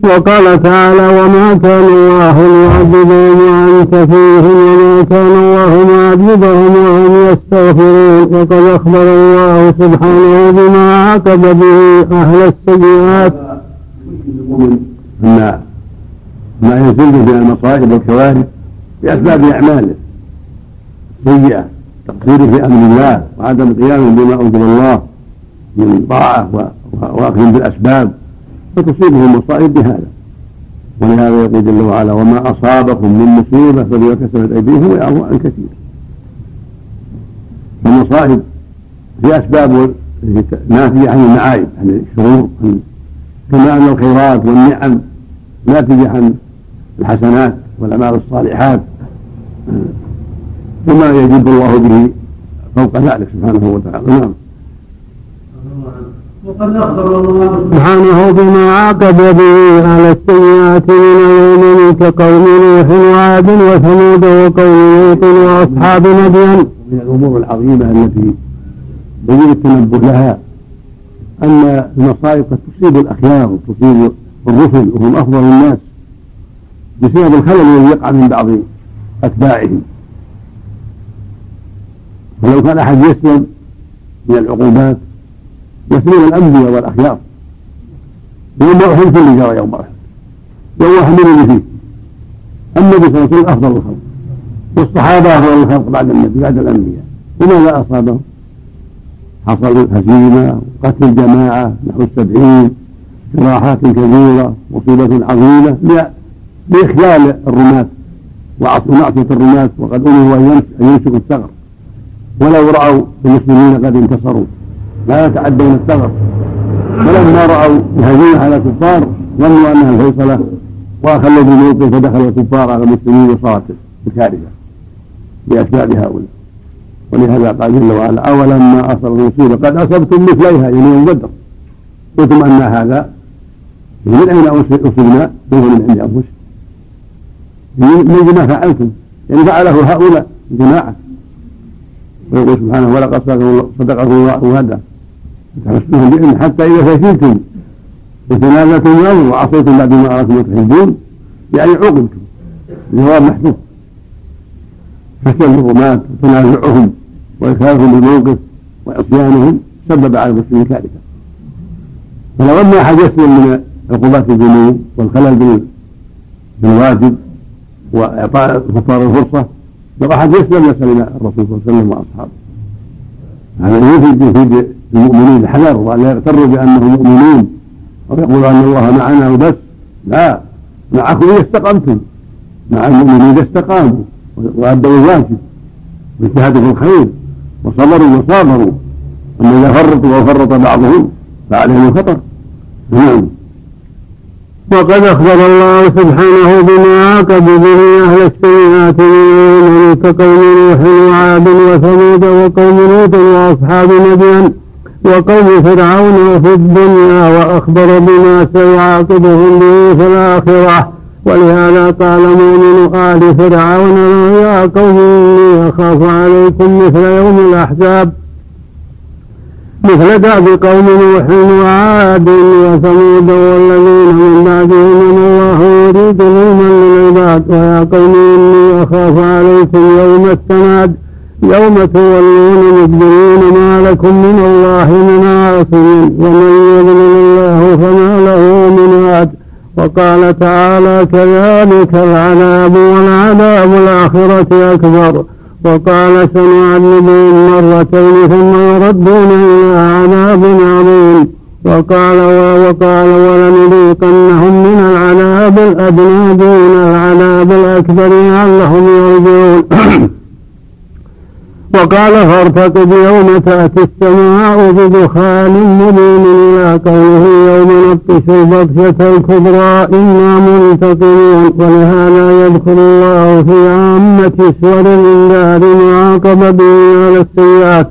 وقال تعالى وما كان الله ليعذبهم وأنت فيهم وما كان الله معذبهم وهم يستغفرون. وقد أخبر الله سبحانه بما عاقب به أهل السيئات. أن ما يزيد من المصائب والكوارث بأسباب أعماله السيئة تقصيره في أمر الله وعدم قيامه بما أنزل الله من طاعة وأخذ بالأسباب. فتصيبه المصائب بهذا. ولهذا يقول جل وعلا وما أصابكم من مصيبة فبما كسبت أيديهم ويعفو عن كثير. المصائب في أسباب ناتجة عن المعايب عن الشرور كما أن الخيرات والنعم ناتجة عن الحسنات والأعمال الصالحات وما يجد الله به فوق ذلك سبحانه وتعالى. نعم. سبحانه بما عاقب به على السيئات من الأمم كقوم نوح وعاد وثمود وقوم لوط وأصحاب مدين. من الأمور العظيمة التي يجب التنبه لها أن المصائب قد تصيب الأخيار وتصيب الرسل وهم أفضل الناس بسبب الخلل الذي يقع من بعض أتباعهم. ولو كان أحد يسلم من العقوبات يسلم الأنبياء والأخيار يوم أحد كل جرى يوم أحد يوم حملني فيه النبي صلى الله عليه وسلم أفضل الخلق. والصحابة أفضل الخلق بعد النبي بعد الأنبياء. وماذا أصابهم؟ حصل هزيمة وقتل جماعة نحو السبعين جراحات كثيرة مصيبة عظيمة. بإخلال الرماة. ومعصية الرماة وقد أمروا أن يمسكوا الثغر. ولو رأوا المسلمين قد انتصروا. لا يتعدون الثغر فلما رأوا الهزيمة على الكفار ظنوا أنها الفيصلة وأخلوا بالموقف فدخل الكفار على المسلمين وصارت الكارثة بأسباب هؤلاء. ولهذا قال جل وعلا أولما أصاب المصيبة قد أصبتم مثليها يعني يوم بدر. قلتم أن هذا من أين أصبنا؟ هو من عند أنفسهم من ما فعلتم. يعني فعله هؤلاء جماعة. ويقول سبحانه ولقد صدقكم الله وعده تحسنهم بعلم حتى إذا فشلتم وتنازلتم الأمر وعصيتم بعد ما أراكم ما تحبون يعني عوقبتم جواب محذوف فشل الرماة وتنازعهم وإكثارهم بالموقف وعصيانهم سبب على المسلمين كارثة فلو أن أحد يسلم من عقوبات الذنوب والخلل بالواجب وإعطاء الكفار الفرصة لو أحد يسلم لسلم الرسول صلى الله عليه وسلم وأصحابه. هذا يفيد يفيد المؤمنين الحذر وأن لا يغتروا بأنهم مؤمنون. أو يقولوا أن الله معنا وبس. لا. معكم إذا استقمتم. مع المؤمنين إذا استقاموا. وأدوا الواجب. واجتهدوا في الخير. وصبروا وصابروا. أما إذا فرطوا وفرط بعضهم فعليهم خطر نعم. وقد أخبر الله سبحانه بما عاقب به أهل السيئات من كقوم نوح وعاد وثمود وقوم لوط وأصحاب مدين. وقوم فرعون في الدنيا وأخبر بما سيعاقبهم به في الآخرة. ولهذا قال مؤمن آل فرعون يا قوم إني أخاف عليكم مثل يوم الأحزاب. مثل داب قوم نوح وعاد وثمود والذين من بعدهم من الله يريد ظلما للعباد ويا قوم إني أخاف عليكم يوم التناد. يوم تولون مدبرين ما لكم من الله من عاصم ومن يضلل الله فما له من عاد. وقال تعالى كذلك العذاب والعذاب الآخرة أكبر. وقال سنعذبهم مرتين ثم يردون إلى عذاب عظيم. وقال وقال ولنذيقنهم من العذاب الأدنى دون العذاب الأكبر لعلهم يرجعون. وقال فارتقب يوم تأتي السماء بدخان مبين إلى قوله يوم نبطش البطشة الكبرى إنا منتقمون ولهذا يذكر الله في عامة سور الإنذار ما عاقب به أهل السيئات.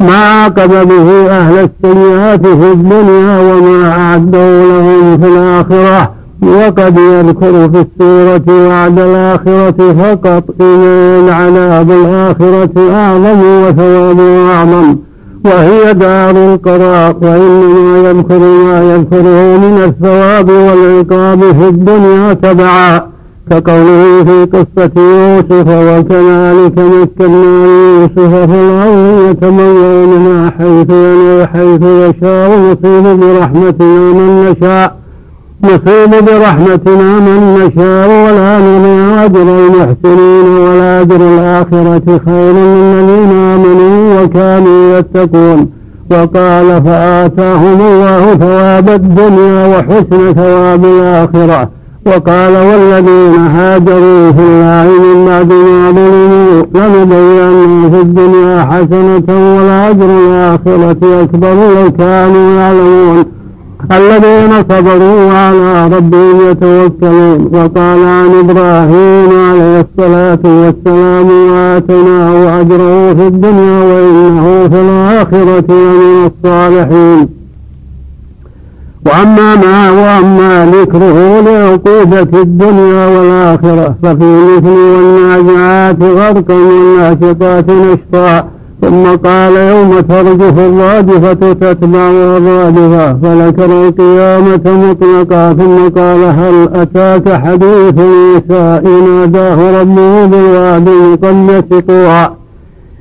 ما عاقب به أهل السيئات في الدنيا وما أعده لهم في الآخرة. وقد يذكر في السورة وعد الآخرة فقط إن العذاب الآخرة أعظم وثواب أعظم. وهي دار القرار وإنما يذكر ما يذكره من الثواب والعقاب في الدنيا تبعا كقوله في قصة يوسف وكذلك مكنا ليوسف في الأرض يتمول منها حيث ينوي حيث يشاء ونصيب برحمتنا من نشاء. نصيب برحمتنا من نشاء ولا نضيع أجر المحسنين ولا أجر الآخرة خير للذين آمنوا وكانوا يتقون. وقال فآتاهم الله ثواب الدنيا وحسن ثواب الآخرة. وقال والذين هاجروا في الله من بعد ما ظلموا لنبينهم في الدنيا حسنة والأجر الآخرة أكبر لو كانوا يعلمون. الذين صبروا على ربهم يتوكلون وقال عن إبراهيم عليه الصلاة والسلام وآتيناه أجره في الدنيا وإنه في الآخرة لمن الصالحين. وأما ما وأما ذكره لعقوبة الدنيا والآخرة ففي مثل والنازعات غرقا والناشطات نشطا ثم قال يوم ترجف الراجفة تتبعها الرادفة فذكر القيامة مطلقا ثم قال هل أتاك حديث موسى ناداه ربه بالوادي المقدس طوى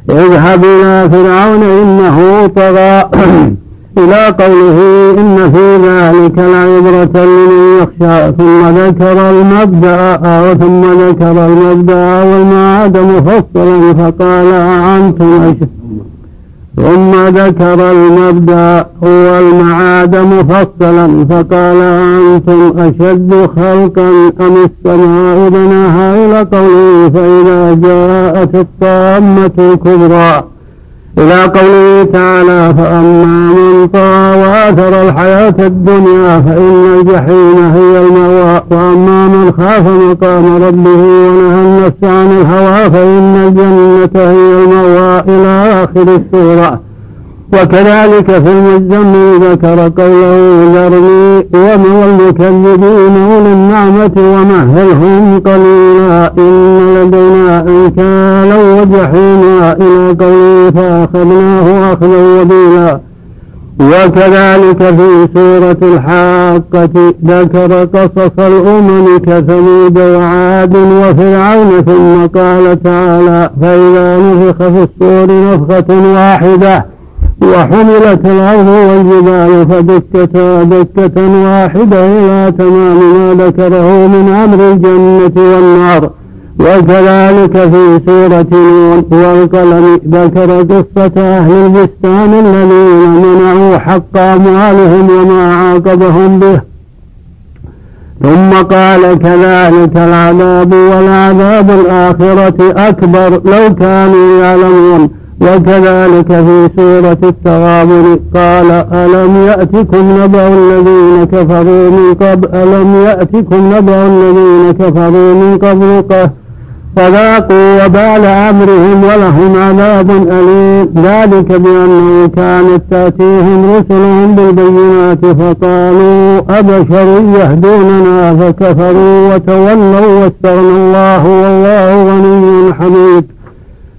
اذهب إلى فرعون إنه طغى. إلى قوله إن في ذلك لعبرة لمن يخشى ثم ذكر المبدأ أو ثم ذكر المبدأ والمعاد مفصلا فقال أعنتم أشد ثم ذكر المبدأ والمعاد مفصلا فقال أنتم أشد خلقا أم السماء بناها إلى قوله فإذا جاءت الطامة الكبرى؟ إلى قوله تعالى فأما من طغى وآثر الحياة الدنيا فإن الجحيم هي المأوى وأما من خاف مقام ربه ونهى النفس عن الهوى فإن الجنة هي المأوى إلى آخر السورة. وكذلك في المزمل ذكر قوله ذرني ومن المكذبين أولي النعمة ومهلهم قليلا. إن لدينا أنكالا وجحيما. إلى قوله فأخذناه أخذا وبيلا وكذلك في سورة الحاقة ذكر قصص الأمم كثمود وعاد وفرعون ثم قال تعالى فإذا نفخ في الصور نفخة واحدة وحملت الأرض والجبال فدكتا دكة واحدة إلى تمام ما ذكره من أمر الجنة والنار. وكذلك في سورة نون والقلم ذكر قصة أهل البستان الذين منعوا حق أموالهم وما عاقبهم به. ثم قال كذلك العذاب والعذاب الآخرة أكبر لو كانوا يعلمون. وكذلك في سورة التغابن قال ألم يأتكم نبأ الذين كفروا من قبل ألم يأتكم نبأ الذين كفروا من قبل فذاقوا وبال أمرهم ولهم عذاب أليم. ذلك بأنه كانت تأتيهم رسلهم بالبينات فقالوا أبشر يهدوننا فكفروا وتولوا واستغنى الله والله غني حميد.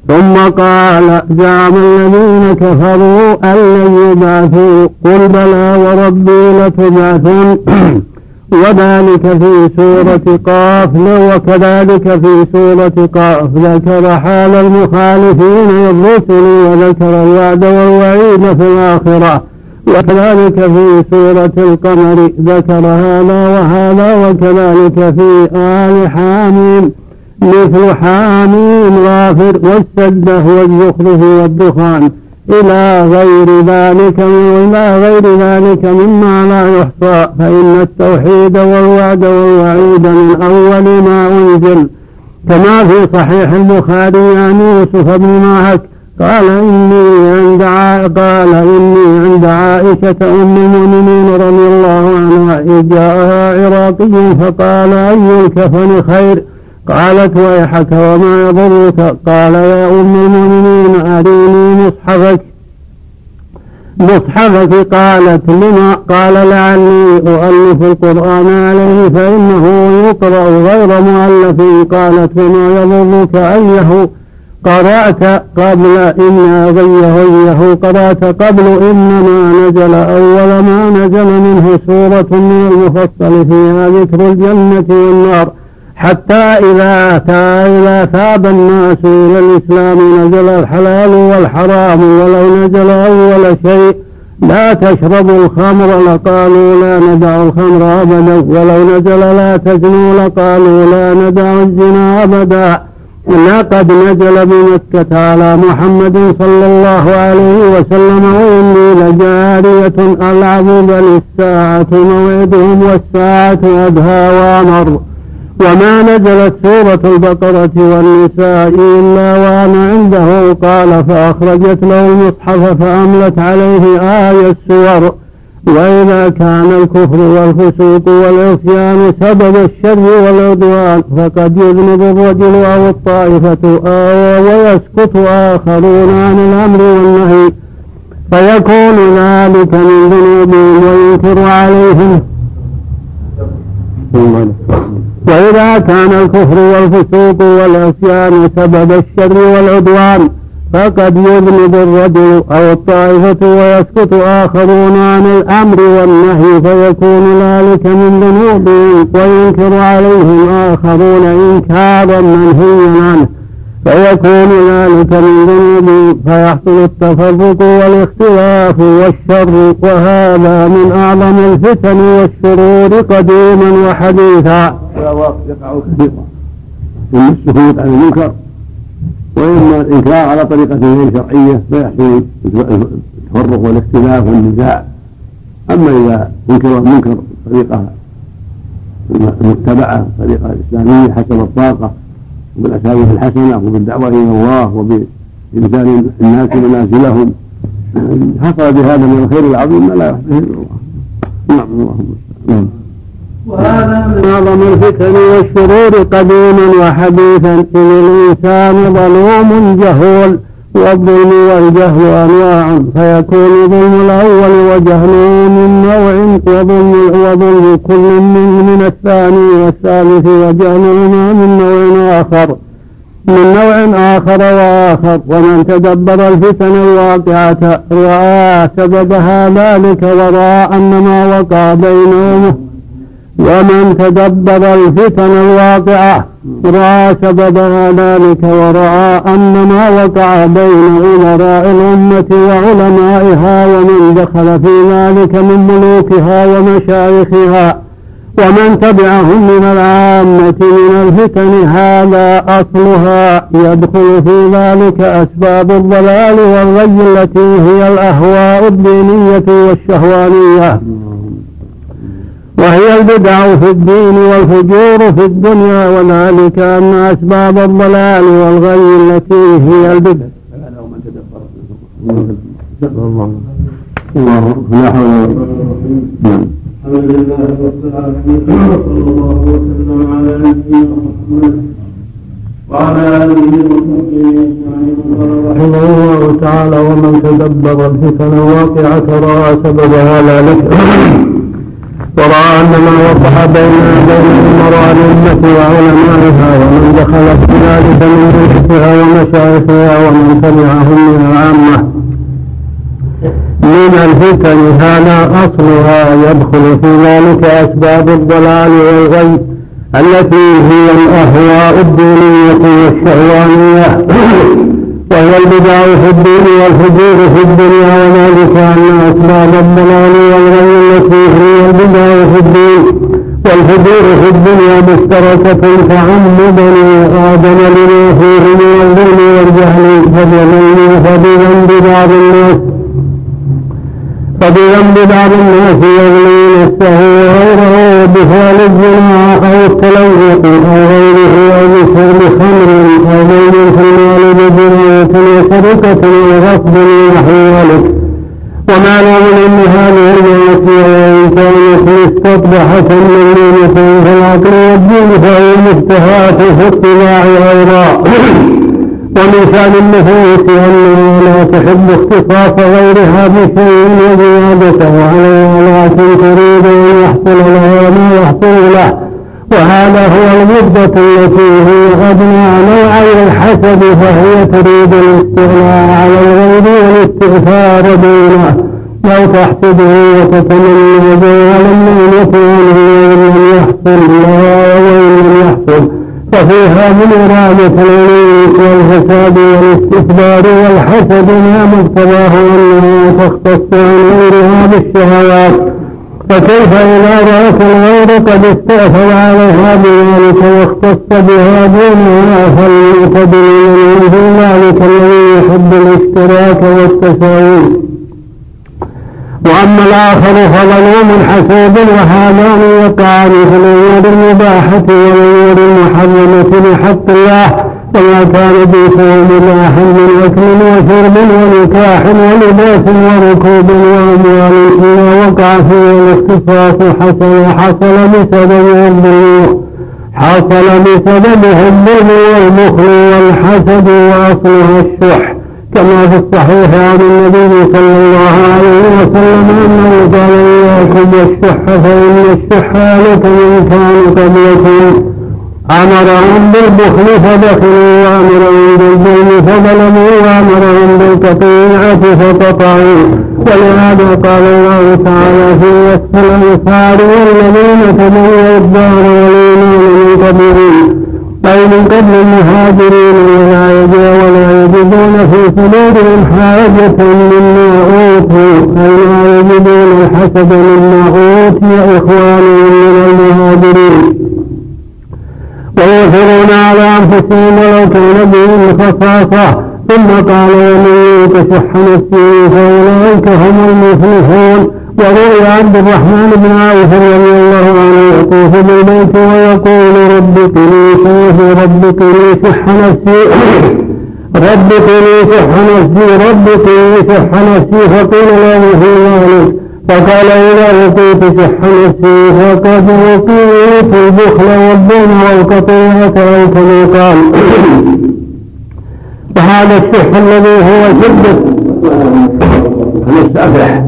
ثم قال زعم الذين كفروا أن لن يبعثوا. قل بلى وربي لتبعثن وذلك في سورة قاف وكذلك في سورة قاف ذكر حال المخالفين والرسل وذكر الوعد والوعيد في الآخرة. وكذلك في سورة القمر ذكر هذا وهذا وكذلك في آل حاميم مثل حاميم غافر والسدة والزخرف والدخان. إلى غير ذلك إلى غير ذلك مما لا يحصى فإن التوحيد والوعد والوعيد من أول ما أنزل. كما في صحيح البخاري عن يوسف بن معك قال إني عند قال إني عند عائشة أم المؤمنين رضي الله عنها إذ جاءها عراقي فقال أي الكفن خير؟ قالت ويحك وما يضرك؟ قال يا أم المؤمنين أريني مصحفك. مصحفك قالت لما؟ قال لعلي أؤلف القرآن عليه فإنه يقرأ غير مؤلف. قالت وما يضرك أيه؟ قرأت قبل إن غيه قرأت قبل إنما نزل أول ما نزل منه سورة من المفصل فيها ذكر الجنة والنار. حتى إذا إذا ثاب الناس إلى الإسلام نزل الحلال والحرام ولو نزل أول شيء لا تشربوا الخمر لقالوا لا ندع الخمر أبدا ولو نزل لا تزنوا لقالوا لا ندع الزنا أبدا. لقد نزل بمكة على محمد صلى الله عليه وسلم وإني لجارية ألعب بل الساعة موعدهم والساعة أدهى وأمر. وما نزلت سورة البقرة والنساء إلا وأنا عنده قال فأخرجت له المصحف فأملت عليه آية السور. وإذا كان الكفر والفسوق والعصيان سبب الشر والعدوان فقد يذنب الرجل أو الطائفة أو ويسكت آخرون عن الأمر والنهي. فيكون ذلك من ذنوبهم وينكر عليهم. وإذا كان الكفر والفسوق والعصيان سبب الشر والعدوان فقد يذنب الرجل أو الطائفة ويسكت آخرون عن الأمر والنهي فيكون ذلك من ذنوبهم وينكر عليهم آخرون إنكارا منهيا عنه. فيكون ذلك من ذنوب فيحصل التفرق والاختلاف والشر وهذا من أعظم الفتن والشرور قديما وحديثا. يقع كثيرا إما السكوت عن المنكر وإما الإنكار على طريقة غير شرعية فيحصل التفرق والاختلاف والنزاع أما إذا انكر المنكر طريقة متبعة طريقة إسلامية حسب الطاقة وبالأساليب الحسنة وبالدعوة إلى الله وبإنزال الناس منازلهم. حصل بهذا من الخير العظيم ما لا يحدث إلا الله. نعم اللهم نعم. وهذا من أعظم الفتن والشرور قديما وحديثا. إذ الإنسان ظلوم جهول والظلم والجهل أنواع فيكون ظلم الأول وجهله من نوع وظلم وظلم كل منه من الثاني والثالث وجهلهما من نوع آخر. من نوع آخر وآخر. ومن تدبر الفتن الواقعة رأى سببها ذلك ورأى أن ما وقع بينهم. ومن تدبر الفتن الواقعة رأى سببها ذلك ورأى أن ما وقع بين أمراء الأمة وعلمائها. ومن دخل في ذلك من ملوكها ومشايخها. ومن تبعهم من العامة من الفتن هذا أصلها يدخل في ذلك أسباب الضلال والغي التي هي الأهواء الدينية والشهوانية. وهي البدع في الدين والفجور في الدنيا وذلك أن أسباب الضلال والغي التي هي البدع. الله. الله. لا حول ولا قوة الحمد لله رب العالمين وصلى الله وسلم على نبينا محمد وعلى آله وصحبه أجمعين رحمه الله تعالى ومن تدبر الفتن الواقعة راى سببها لا لك ورأى أن ما وقع بين بين المرأة الأمة وعلمائها ومن دخل في ذلك من مشتها ومشايخها ومن تبعهم من العامة من الفتن هذا أصلها يدخل في ذلك أسباب الضلال والغي التي هي الأهواء الدينية والشهوانية. وهي البدع في الدين والفجور في الدنيا وذلك أن أسباب الضلال والغي التي هي البدع في الدين والفجور في الدنيا مشتركة تعم بني آدم لما فيه من الظلم والجهل فبذنب بعض الناس. فبذنب بعض الناس يغلي نفسه وغيره بفعل الزنا أو التلوث أو غيره أو بشرب خمر أو بين المال بجناية وسرقة وغصب ونحو ذلك. وما نظن ان هذه المعصية وإن كانت مستقبحة ممنونة في العقل والدين فهي مشتهاة في الطباع أيضا شأن النفوس أنها لا تحب اختصاص غيرها بشيء وزيادته عليها لكن تريد أن يحصل لها ما يحصل له. وهذا هو المدة التي هي أدنى نوعي الحسد فهي تريد الاستغناء على الغير والاستغفار دونه لو تحسده وتتمنى جوال النعمة عنه وإن لم يحصل لها وإن لم يحصل. ففيها من إرادة العلوم والفساد والاستكبار والحسد ما مقتضاه أنها تختص عن غيرها بالشهوات فكيف إذا رأت الغير قد استأثر عليها بذلك واختص بها دونها فالمعتدل من ذلك الذي يحب الاشتراك والتساوي وأما الآخر فظلوم حسود وهذان يقعان في الأمور المباحة والأمور المحرمة بحق الله وما كان بسوء مباحا من أكل وشرب ونكاح ولباس وركوب وأموال إذا وقع فيه الاختصاص حصل حصل بسبب الظلم حصل بسببه الظلم والبخل والحسد وأصلها الشح. كما في الصحيح عن النبي صلى الله عليه وسلم أنه قال إياكم والشح فان الشح هلك من كان قبلكم امرهم بالبخل فبخلوا وامرهم بالظلم فظلموا وامرهم بالقطيعه فقطعوا. ولهذا قال الله تعالى في وصف الأنصار والذين تبوا الدار والإيمان من قبلهم. أي من قبل المهاجرين ولا ولا يجدون في صدورهم حاجة مما أوتوا أي لا يجدون الحسد مما أوتي إخوانهم من المهاجرين. ويؤثرون على أنفسهم ولو كان بهم خصاصة. ثم قال ومن يوق شح نفسه فأولئك هم المفلحون. وروي عبد الرحمن بن عوف رضي الله عنه يطوف بالبيت ويقول رب قني شيخ رب قني شح نفسي رب قني شح نفسي رب قني شح نفسي. فقيل له في ذلك فقال إذا لقيت شح نفسي فقد لقيت البخل والظلم والقطيعة كما قال وهذا الشح الذي هو شدة. المستأفح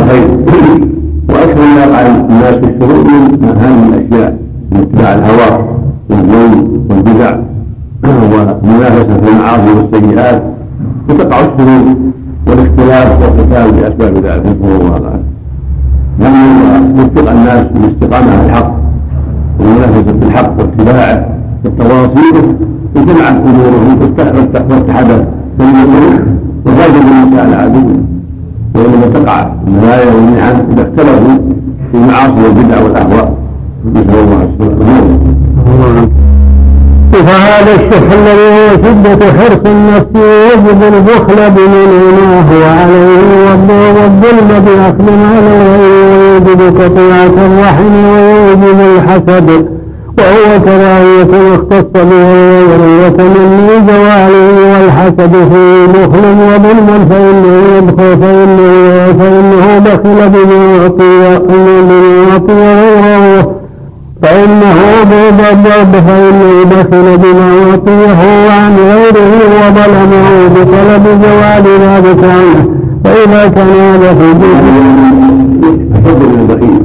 الخير وأكثر ما يقع الناس في الشرور من هذه الاشياء من اتباع الهوى والظلم والبدع والمنافسه في المعاصي والسيئات وتقع الشرور والاختلاف والقتال باسباب ذلك نسال الله العافيه لم يوفق الناس بالاستقامه على الحق والمنافسه بالحق واتباعه والتواصي وجمعت امورهم واتحدت وزاد النساء على عدوه ولما تقع المنايا والنعم إذا اختلفوا في المعاصي والبدع والأهواء نسال الله السلامه فهذا الشح الذي هو شدة حرص النفس يجب البخل بمنعماه وعليه والظلم بأخذ مال الغير ويجب قطيعة الرحم ويجب الحسد. وهو كراهية اختص بها وذرية من زواله والحسد في بخل وظلم فإنه يدخل فإنه فإنه بخل بما يعطي أعطي بما يعطي غيره فإنه بضب فإنه بخل بما أعطيه عن غيره وظلمه بطلب زوال ذلك عنه فإذا كان هذا في دينه أشد من البخيل.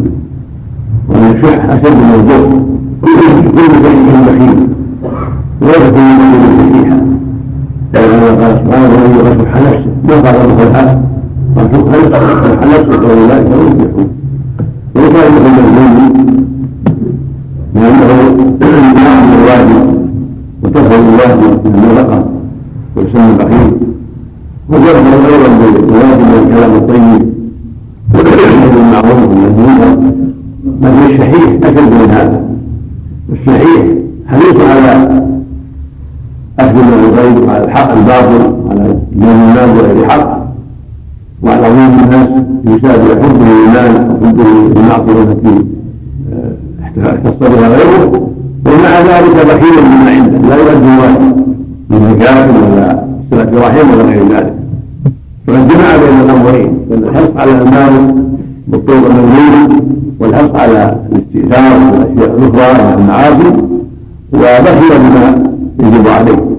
ومن شح أشد من الجهل كل شيء بخيل ويغفر من يستطيعها لأنه قال سبحانه ومن يغفر نفسه ما قال له الحال مرزوقا يصرف نفسه فأولئك هم المفلحون ويقال له المذموم لأنه يعمل الواجب وتفهم الواجب من النفقة ويسمى البخيل ويغفر أيضا بالواجب والكلام الطيب والمعروف والمنكر بل الشحيح أشد من هذا. الصحيح حريص على أخذ من الغيب وعلى الحق الباطل وعلى دين الناس بغير حق وعلى ظلم الناس بسبب حبه للمال وحبه للمعصية التي آه، اختص بها غيره. ومع ذلك بخيل بما عنده. لا يؤدي واحد من زكاة ولا صلة رحم ولا غير ذلك. فقد جمع بين الأمرين بين الحرص على المال بالطرق الممنوع والحث على الاستئثار والأشياء الأخرى من المعاصي وبخل بما يجب عليه.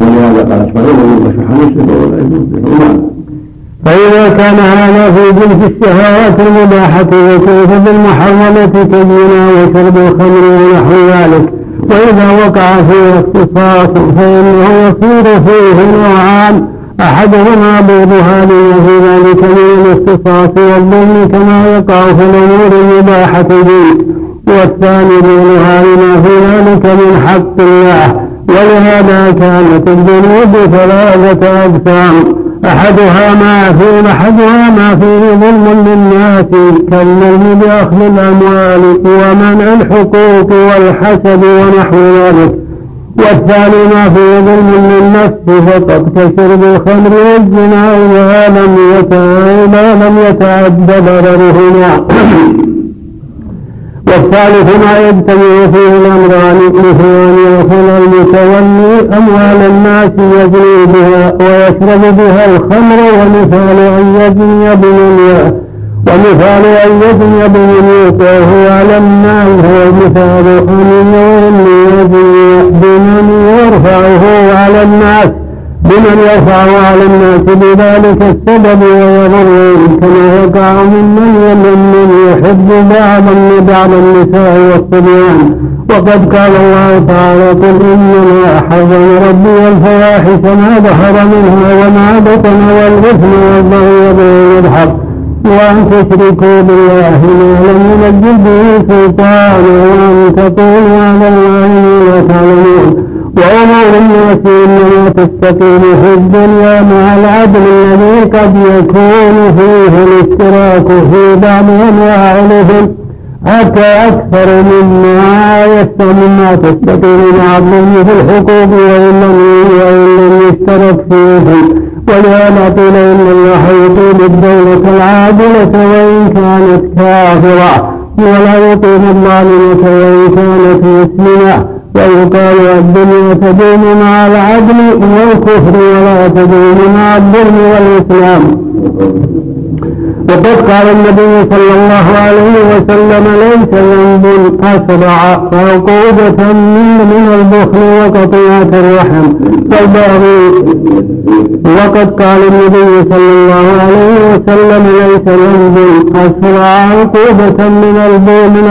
ولهذا قال اسمعوا ويشرح مسلم واولئك يفلحون فإذا كان هذا في جنس الشهوات المباحة وكيف بالمحرمة كالزنا وشرب الخمر ونحو ذلك وإذا وقع فيه اختصاص فإنه يصير فيه نوعان أحدهما بعد هذه وفي ذلك من الاختصاص والظلم كما يقع في الأمور المباحة به والثاني بعد هذه في ذلك من حق الله ولهذا كانت الذنوب ثلاثة أقسام أحدها ما في أحدها ما فيه ظلم للناس كالظلم بأخذ الأموال ومنع الحقوق والحسد ونحو ذلك. والثاني ما في ظلم للنفس فقد كشرب الخمر والزنا إذا لم إذا لم يتعد ضررهما والثالث ما يجتمع فيه الأمران مثل أن يأكل المتولي أموال الناس يجري بها ويشرب بها الخمر ومثال أن يجني بمن ومثال أن يجني بمن يطيعه على النار هو مثال أن من يسعى على الناس بذلك السبب ويضرهم كما وقع ممن وممن يحب بعضا لبعض النساء والصبيان. وقد قال الله تعالى قل إنما حرم ربي الفواحش ما ظهر منها وما بطن والغفل والبغي بغير الحق وأن تشركوا بالله ما لم ينزل به سلطانا وأن تقولوا على الله لا تعلمون. وأمرني في أن تستقيم الدنيا مع العدل الذي قد يكون فيه الاشتراك في بعضهم وأهلهم حتى أكثر مما يستمع تستقيم العدل في الحقوق وإن لم يشترك فيهم ولهذا قيل إن الله يقيم الدولة العادلة وإن كانت كافرة ولا يقيم الظالمة وإن كانت مسلمة ويقال الدنيا تدوم مع العدل والكفر ولا تدوم مع الظلم والإسلام. وقد قال النبي صلى الله عليه وسلم ليس ذنب أسرع عقوبة من, من البخل وقطيعة الرحم. والبغي وقد قال النبي صلى الله عليه وسلم ليس ذنب أسرع عقوبة من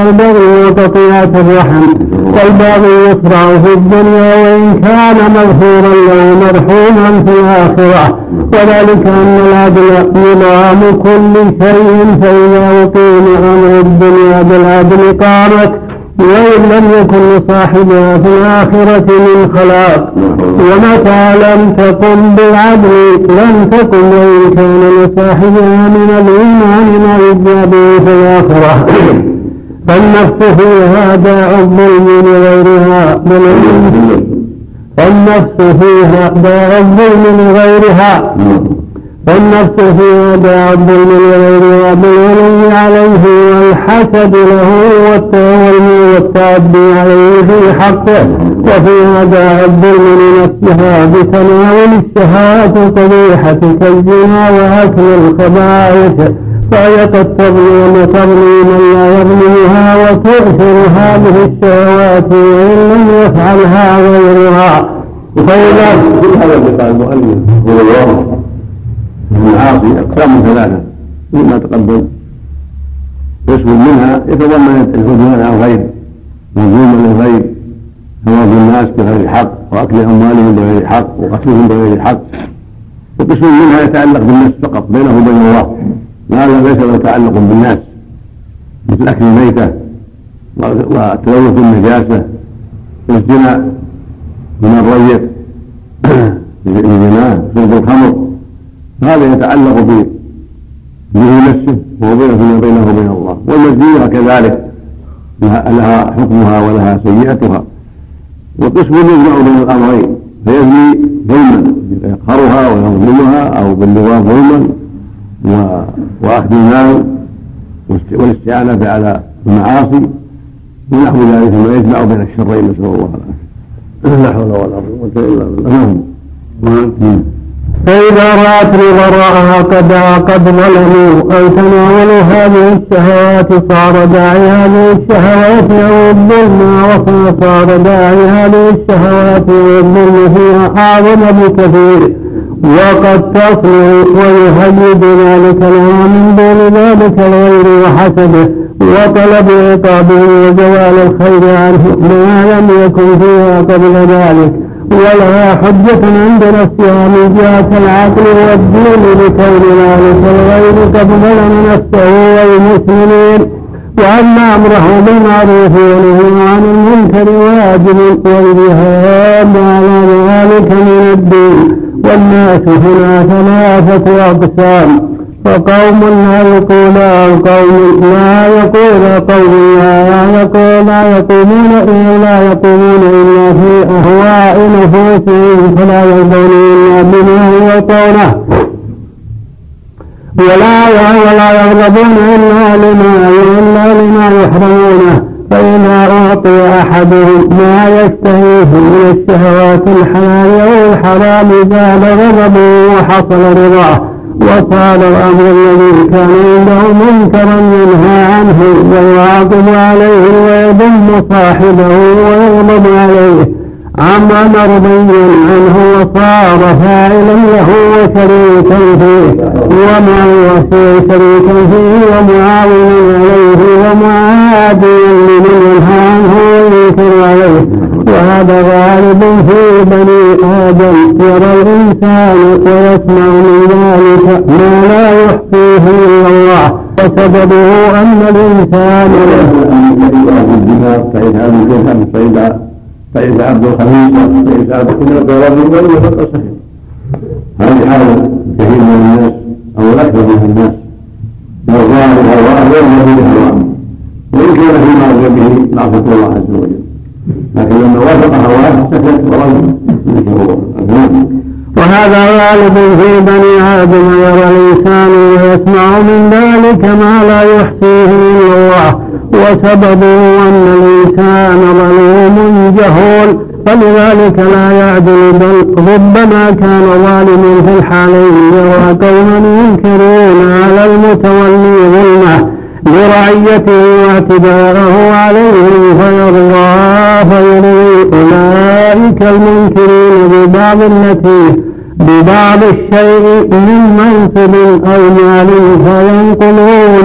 البغي وقطيعة الرحم. والباقي يشرع في الدنيا وإن كان مغفورا له مرحوما في الآخرة. وذلك أن العدل امام كل شيء فإذا أقيم أمر الدنيا بالعدل قامت. وإن لم يكن لصاحبها في الآخرة من خلاق. ومتى لم تقم بالعدل؟ لم تكن وإن كان لصاحبها من الإيمان ما يجزى به في الآخرة. فالنفس في هذا عظم من غيرها من فالنفس فيها داع الظلم لغيرها والنفس فيها داع من غيرها بالغلو عليه والحسد له والتولي والتعدي عليه في حقه وفيها داع الظلم لنفسها بتناول الشهوات القبيحة كالزنا وأكل الخبائث. فهي قد تظلم تظلم من لا يظلمها وتؤثر هذه الشهوات وإن لم يفعلها غيرها. فإذا هذا اللي قال المؤلف هو الواضح المعاصي أقسام ثلاثة مما تقدم. قسم منها يتضمن الهجوم على الغير هجوما للغير ثواب الناس بغير حق وأكل أموالهم بغير حق وقتلهم بغير حق. وقسم منها يتعلق بالنفس فقط بينه وبين الله. هذا ليس له تعلق بالناس مثل أكل الميتة وتلوث النجاسة والزنا من الريت الزنا شرب الخمر. هذا يتعلق به نفسه وهو بينه وبين الله. والمزية كذلك لها حكمها ولها سيئتها. وقسم يجمع بين الأمرين فيزني ظلما يقهرها ويظلمها أو بالنظام ظلما. وأخذ المال والاستعانة على المعاصي. ونحو ذلك ما يجمع بين الشرين نسأل الله العافية. لا حول ولا قوة إلا بالله. نعم. فإذا رأت لغراءها قد قد ظلموا أو تناولوا هذه الشهوات صار داعي هذه الشهوات أو الظلم وصار داعي هذه الشهوات والظلم فيها أعظم بكثير. وقد تصل ويهيد ذلك لها من دون ذلك الغير وحسبه وطلب عقابه وزوال الخير عنه ما لم يكن فيها قبل ذلك. ولها حجة عند نفسها من جهة العقل والدين لكون ذلك الغير ظلم نفسه والمسلمين. وأن أمره بالمعروف ونهيه عن المنكر واجب والجهاد على ذلك من الدين. والناس هنا ثلاثة أقسام فقوم لا يقول قوم لا يقول قوم لا يقول لا يقومون إلا لا يقومون إلا في أهواء نفوسهم فلا يرضون إلا بما يعطونه. ولا ولا يغضبون إلا لما إلا لما يحرمونه. فإذا أعطي أحدهم ما يشتهيه من الشهوات الحلال أو الحرام زال غضبه وحصل رضاه وصار الأمر الذي كان عنده منكرا ينهى عنه ويعاقب عليه ويذم صاحبه ويغضب عليه. عما مرضيا عنه وصار فاعلا له وشريكا فيه ومع شريكا فيه ومعاونا عليه ومعاديا لمن ينهى وينكر عليه وهذا غالب في بني آدم يرى الانسان ويسمع من ذلك ما لا يحصيه الا الله وسببه ان الانسان له فإذا عبد الخميس فإذا عبد من الضرر ولم يفقه صحيح هذه حال كثير من الناس أو الأكثر من الناس من وإن كان فيما به معصية الله عز وجل لكن لما وافق هواه سكت ولم يذكره وهذا غالب في بني آدم يرى الإنسان ويسمع من ذلك ما لا يحصيه إلا الله وسببه أن الإنسان ظلوم جهول فلذلك لا يعدل بل ربما كان ظالما في الحالين يرى قوما ينكرون على المتولي ظلمه لرعيته واعتباره عليهم فيرضى فيرضي أولئك المنكرين ببعض التي ببعض الشيء من منصب أو مال فينقلون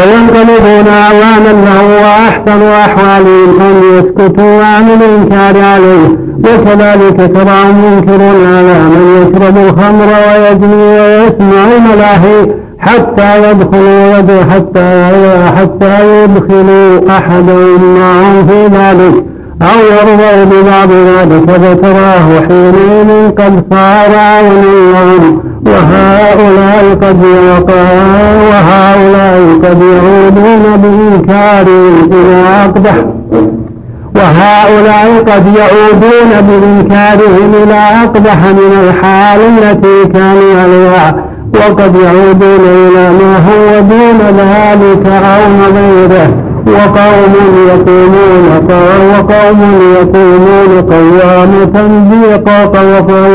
فينقلبون أعوانا له وأحسن أحوالهم أن يسكتوا عن الإنكار عليه وكذلك تراهم ينكرون على من يشرب الخمر ويزني ويسمع الملاهي حتى يدخلوا حتى حتى يدخلوا أحدهم معهم في ذلك. أو يرضوا ببعض ذلك فتراه حينئذ قد صار عونا وهؤلاء قد وهؤلاء قد يعودون بإنكار إلى أقبح وهؤلاء قد يعودون بإنكارهم إلى أقبح من الحال التي كانوا عليها. وقد يعودون إلى ما هو دون ذلك أو غيره وقوم يقومون وقوم يقومون قوامة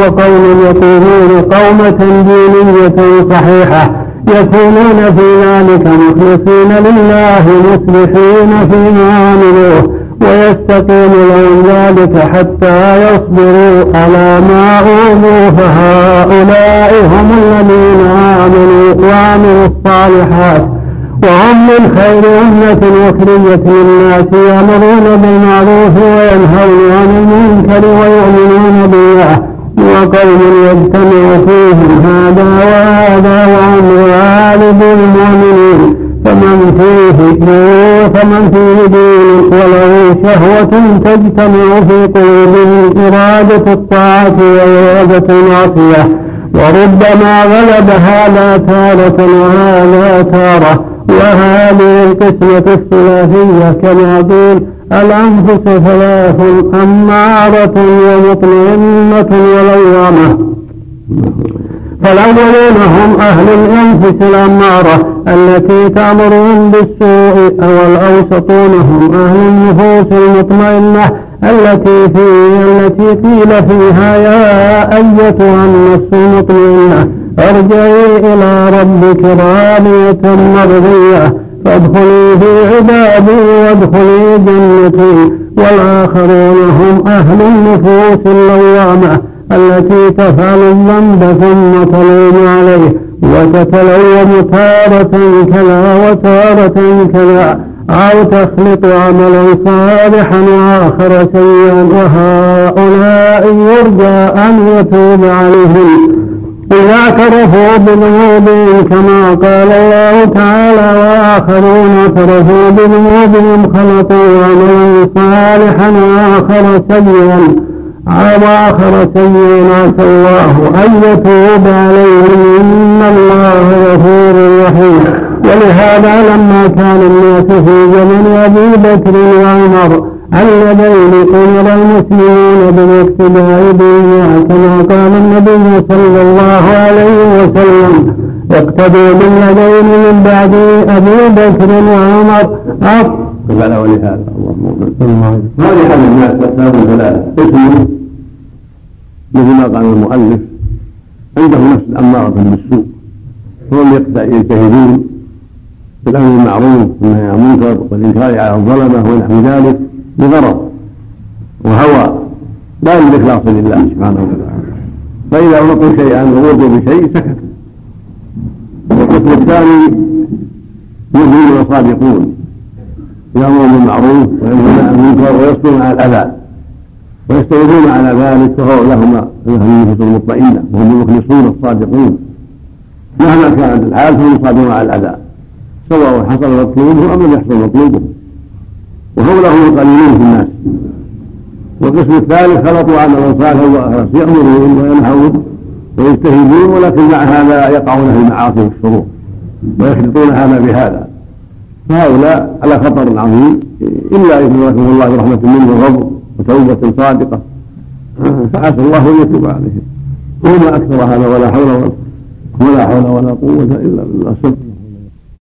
وقوم يقومون قومة دينية صحيحة. يكونون في ذلك مخلصين لله مصلحين فيما عملوه. ويستقيم لهم ذلك حتى يصبروا على ما أوذوا فهؤلاء هم الذين آمنوا وعملوا الصالحات. وهم من خير أمة أخرجت للناس يأمرون بالمعروف وينهون عن المنكر ويؤمنون بالله. وقوم يجتمع فيهم هذا وهذا وهم غالب المؤمنين. فمن فيه فمن فيه دين وله شهوة تجتمع في قلوبهم إرادة الطاعة وإرادة المعصية. وربما غلب هذا تارة وهذا تارة. وهذه القسمة الثلاثية كما قيل الأنفس ثلاث أمارة ومطمئنة ولوامة. فالأولون هم أهل الأنفس الأمارة التي تأمرهم بالسوء والأوسطون هم أهل النفوس المطمئنة التي في التي قيل فيها يا أيتها النفس المطمئنة ارجعي إلى ربك راضية مرضية فادخلي في عبادي وادخلي جنتي والآخرون هم أهل النفوس اللوامة التي تفعل الذنب ثم تلوم عليه وتتلوم تارة كذا وتارة كذا أو تخلط عملا صالحا وآخر سيئا وهؤلاء يرجى أن يتوب عليهم. إذا اعترفوا بذنوبهم كما قال الله تعالى وآخرون اعترفوا بذنوبهم خلقوا عملا صالحا وآخر سيئا وآخر سيئا عسى الله أن يتوب عليهم إن الله غفور رحيم. ولهذا لما كان الناس في زمن أبي بكر وعمر اللذين أمر المسلمون بالاقتداء بهما كما قال النبي صلى الله عليه وسلم اقتدوا بالذين من بعد أبي بكر وعمر. قال ولهذا اللهم هذه حال الناس أقسام ثلاثة قسم مثل ما قال المؤلف عنده نفس أمارة بالسوء فهم يجتهدون في الأمر بالمعروف والنهي عن المنكر والإنكار على الظلمة ونحو ذلك بغرض وهوى لا للإخلاص لله سبحانه وتعالى. فإذا أغلقوا شيئا ووجدوا بشيء سكتوا والقسم الثاني مؤمنون صادقون يأمرون بالمعروف وينهون عن المنكر ويصبرون على الأذى. ويستمرون على ذلك فهو لهم لهم النفوس المطمئنة وهم المخلصون الصادقون. مهما كانت الحال فهم صادقون على الأذى. سواء حصل مطلوبه أم لم يحصل مطلوبه وهؤلاء هم القليلون في الناس. والقسم الثالث خلطوا عملا صالحا واخرس يأمرون وينهون ويجتهدون ولكن مع هذا يقعون في المعاصي والشرور ويخلطون هذا بهذا. فهؤلاء على خطر عظيم. إلا ان يدركهم الله برحمه منه وفضل وتوبة صادقة. فعسى الله أن يتوب عليهم. وما أكثر هذا ولا حول ولا حول ولا قوة إلا بالله.